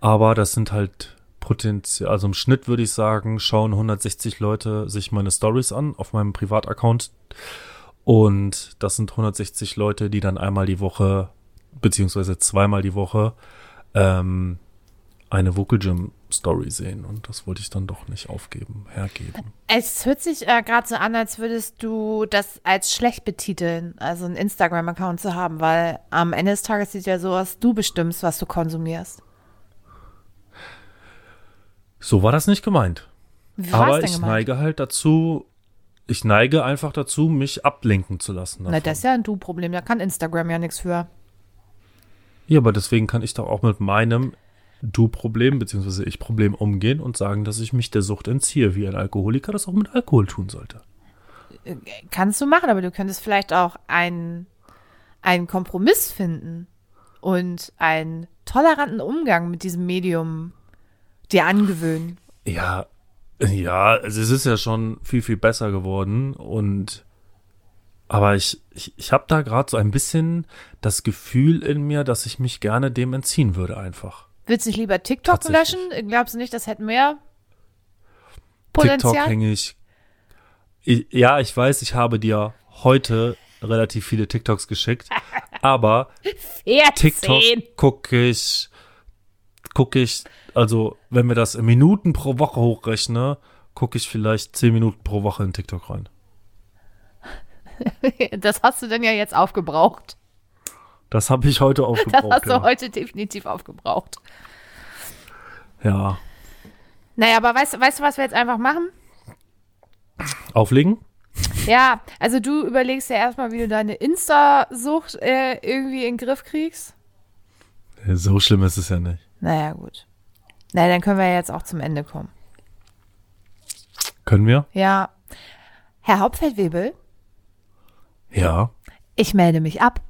Aber das sind halt potenziell, also im Schnitt würde ich sagen, schauen 160 Leute sich meine Stories an auf meinem Privataccount. Und das sind 160 Leute, die dann einmal die Woche, beziehungsweise zweimal die Woche, ähm, eine Vocal Gym Story sehen. Und das wollte ich dann doch nicht aufgeben, hergeben. Es hört sich äh, gerade so an, als würdest du das als schlecht betiteln, also einen Instagram-Account zu haben, weil am Ende des Tages sieht ja so aus, du bestimmst, was du konsumierst. So war das nicht gemeint. Wie Aber ich gemeint? neige halt dazu, ich neige einfach dazu, mich ablenken zu lassen. Na, davon. das ist ja ein Du-Problem, da kann Instagram ja nichts für. Ja, aber deswegen kann ich doch auch mit meinem Du-Problem beziehungsweise Ich-Problem umgehen und sagen, dass ich mich der Sucht entziehe, wie ein Alkoholiker das auch mit Alkohol tun sollte. Kannst du machen, aber du könntest vielleicht auch einen, einen Kompromiss finden und einen toleranten Umgang mit diesem Medium dir angewöhnen. Ja, ja, also es ist ja schon viel, viel besser geworden und aber ich, ich, ich habe da gerade so ein bisschen das Gefühl in mir, dass ich mich gerne dem entziehen würde einfach. Willst du nicht lieber TikTok löschen? Glaubst du nicht, das hätte mehr TikTok Potenzial? hänge ich, ich. Ja, ich weiß, ich habe dir heute relativ viele TikToks geschickt, aber 14. TikTok gucke ich, gucke ich, also wenn wir das in Minuten pro Woche hochrechnen, gucke ich vielleicht 10 Minuten pro Woche in TikTok rein. Das hast du denn ja jetzt aufgebraucht. Das habe ich heute Das aufgebraucht. hast du ja. heute definitiv aufgebraucht. ja. Naja, aber weißt, weißt du, was wir jetzt einfach machen? Auflegen? Ja, also du überlegst ja erstmal, wie du deine Insta-Sucht äh, irgendwie in den Griff kriegst. So schlimm ist es ja nicht. Naja, gut. Na, dann können wir ja jetzt auch zum Ende kommen. Können wir? Ja. Herr Hauptfeldwebel, Ja. ich melde mich ab.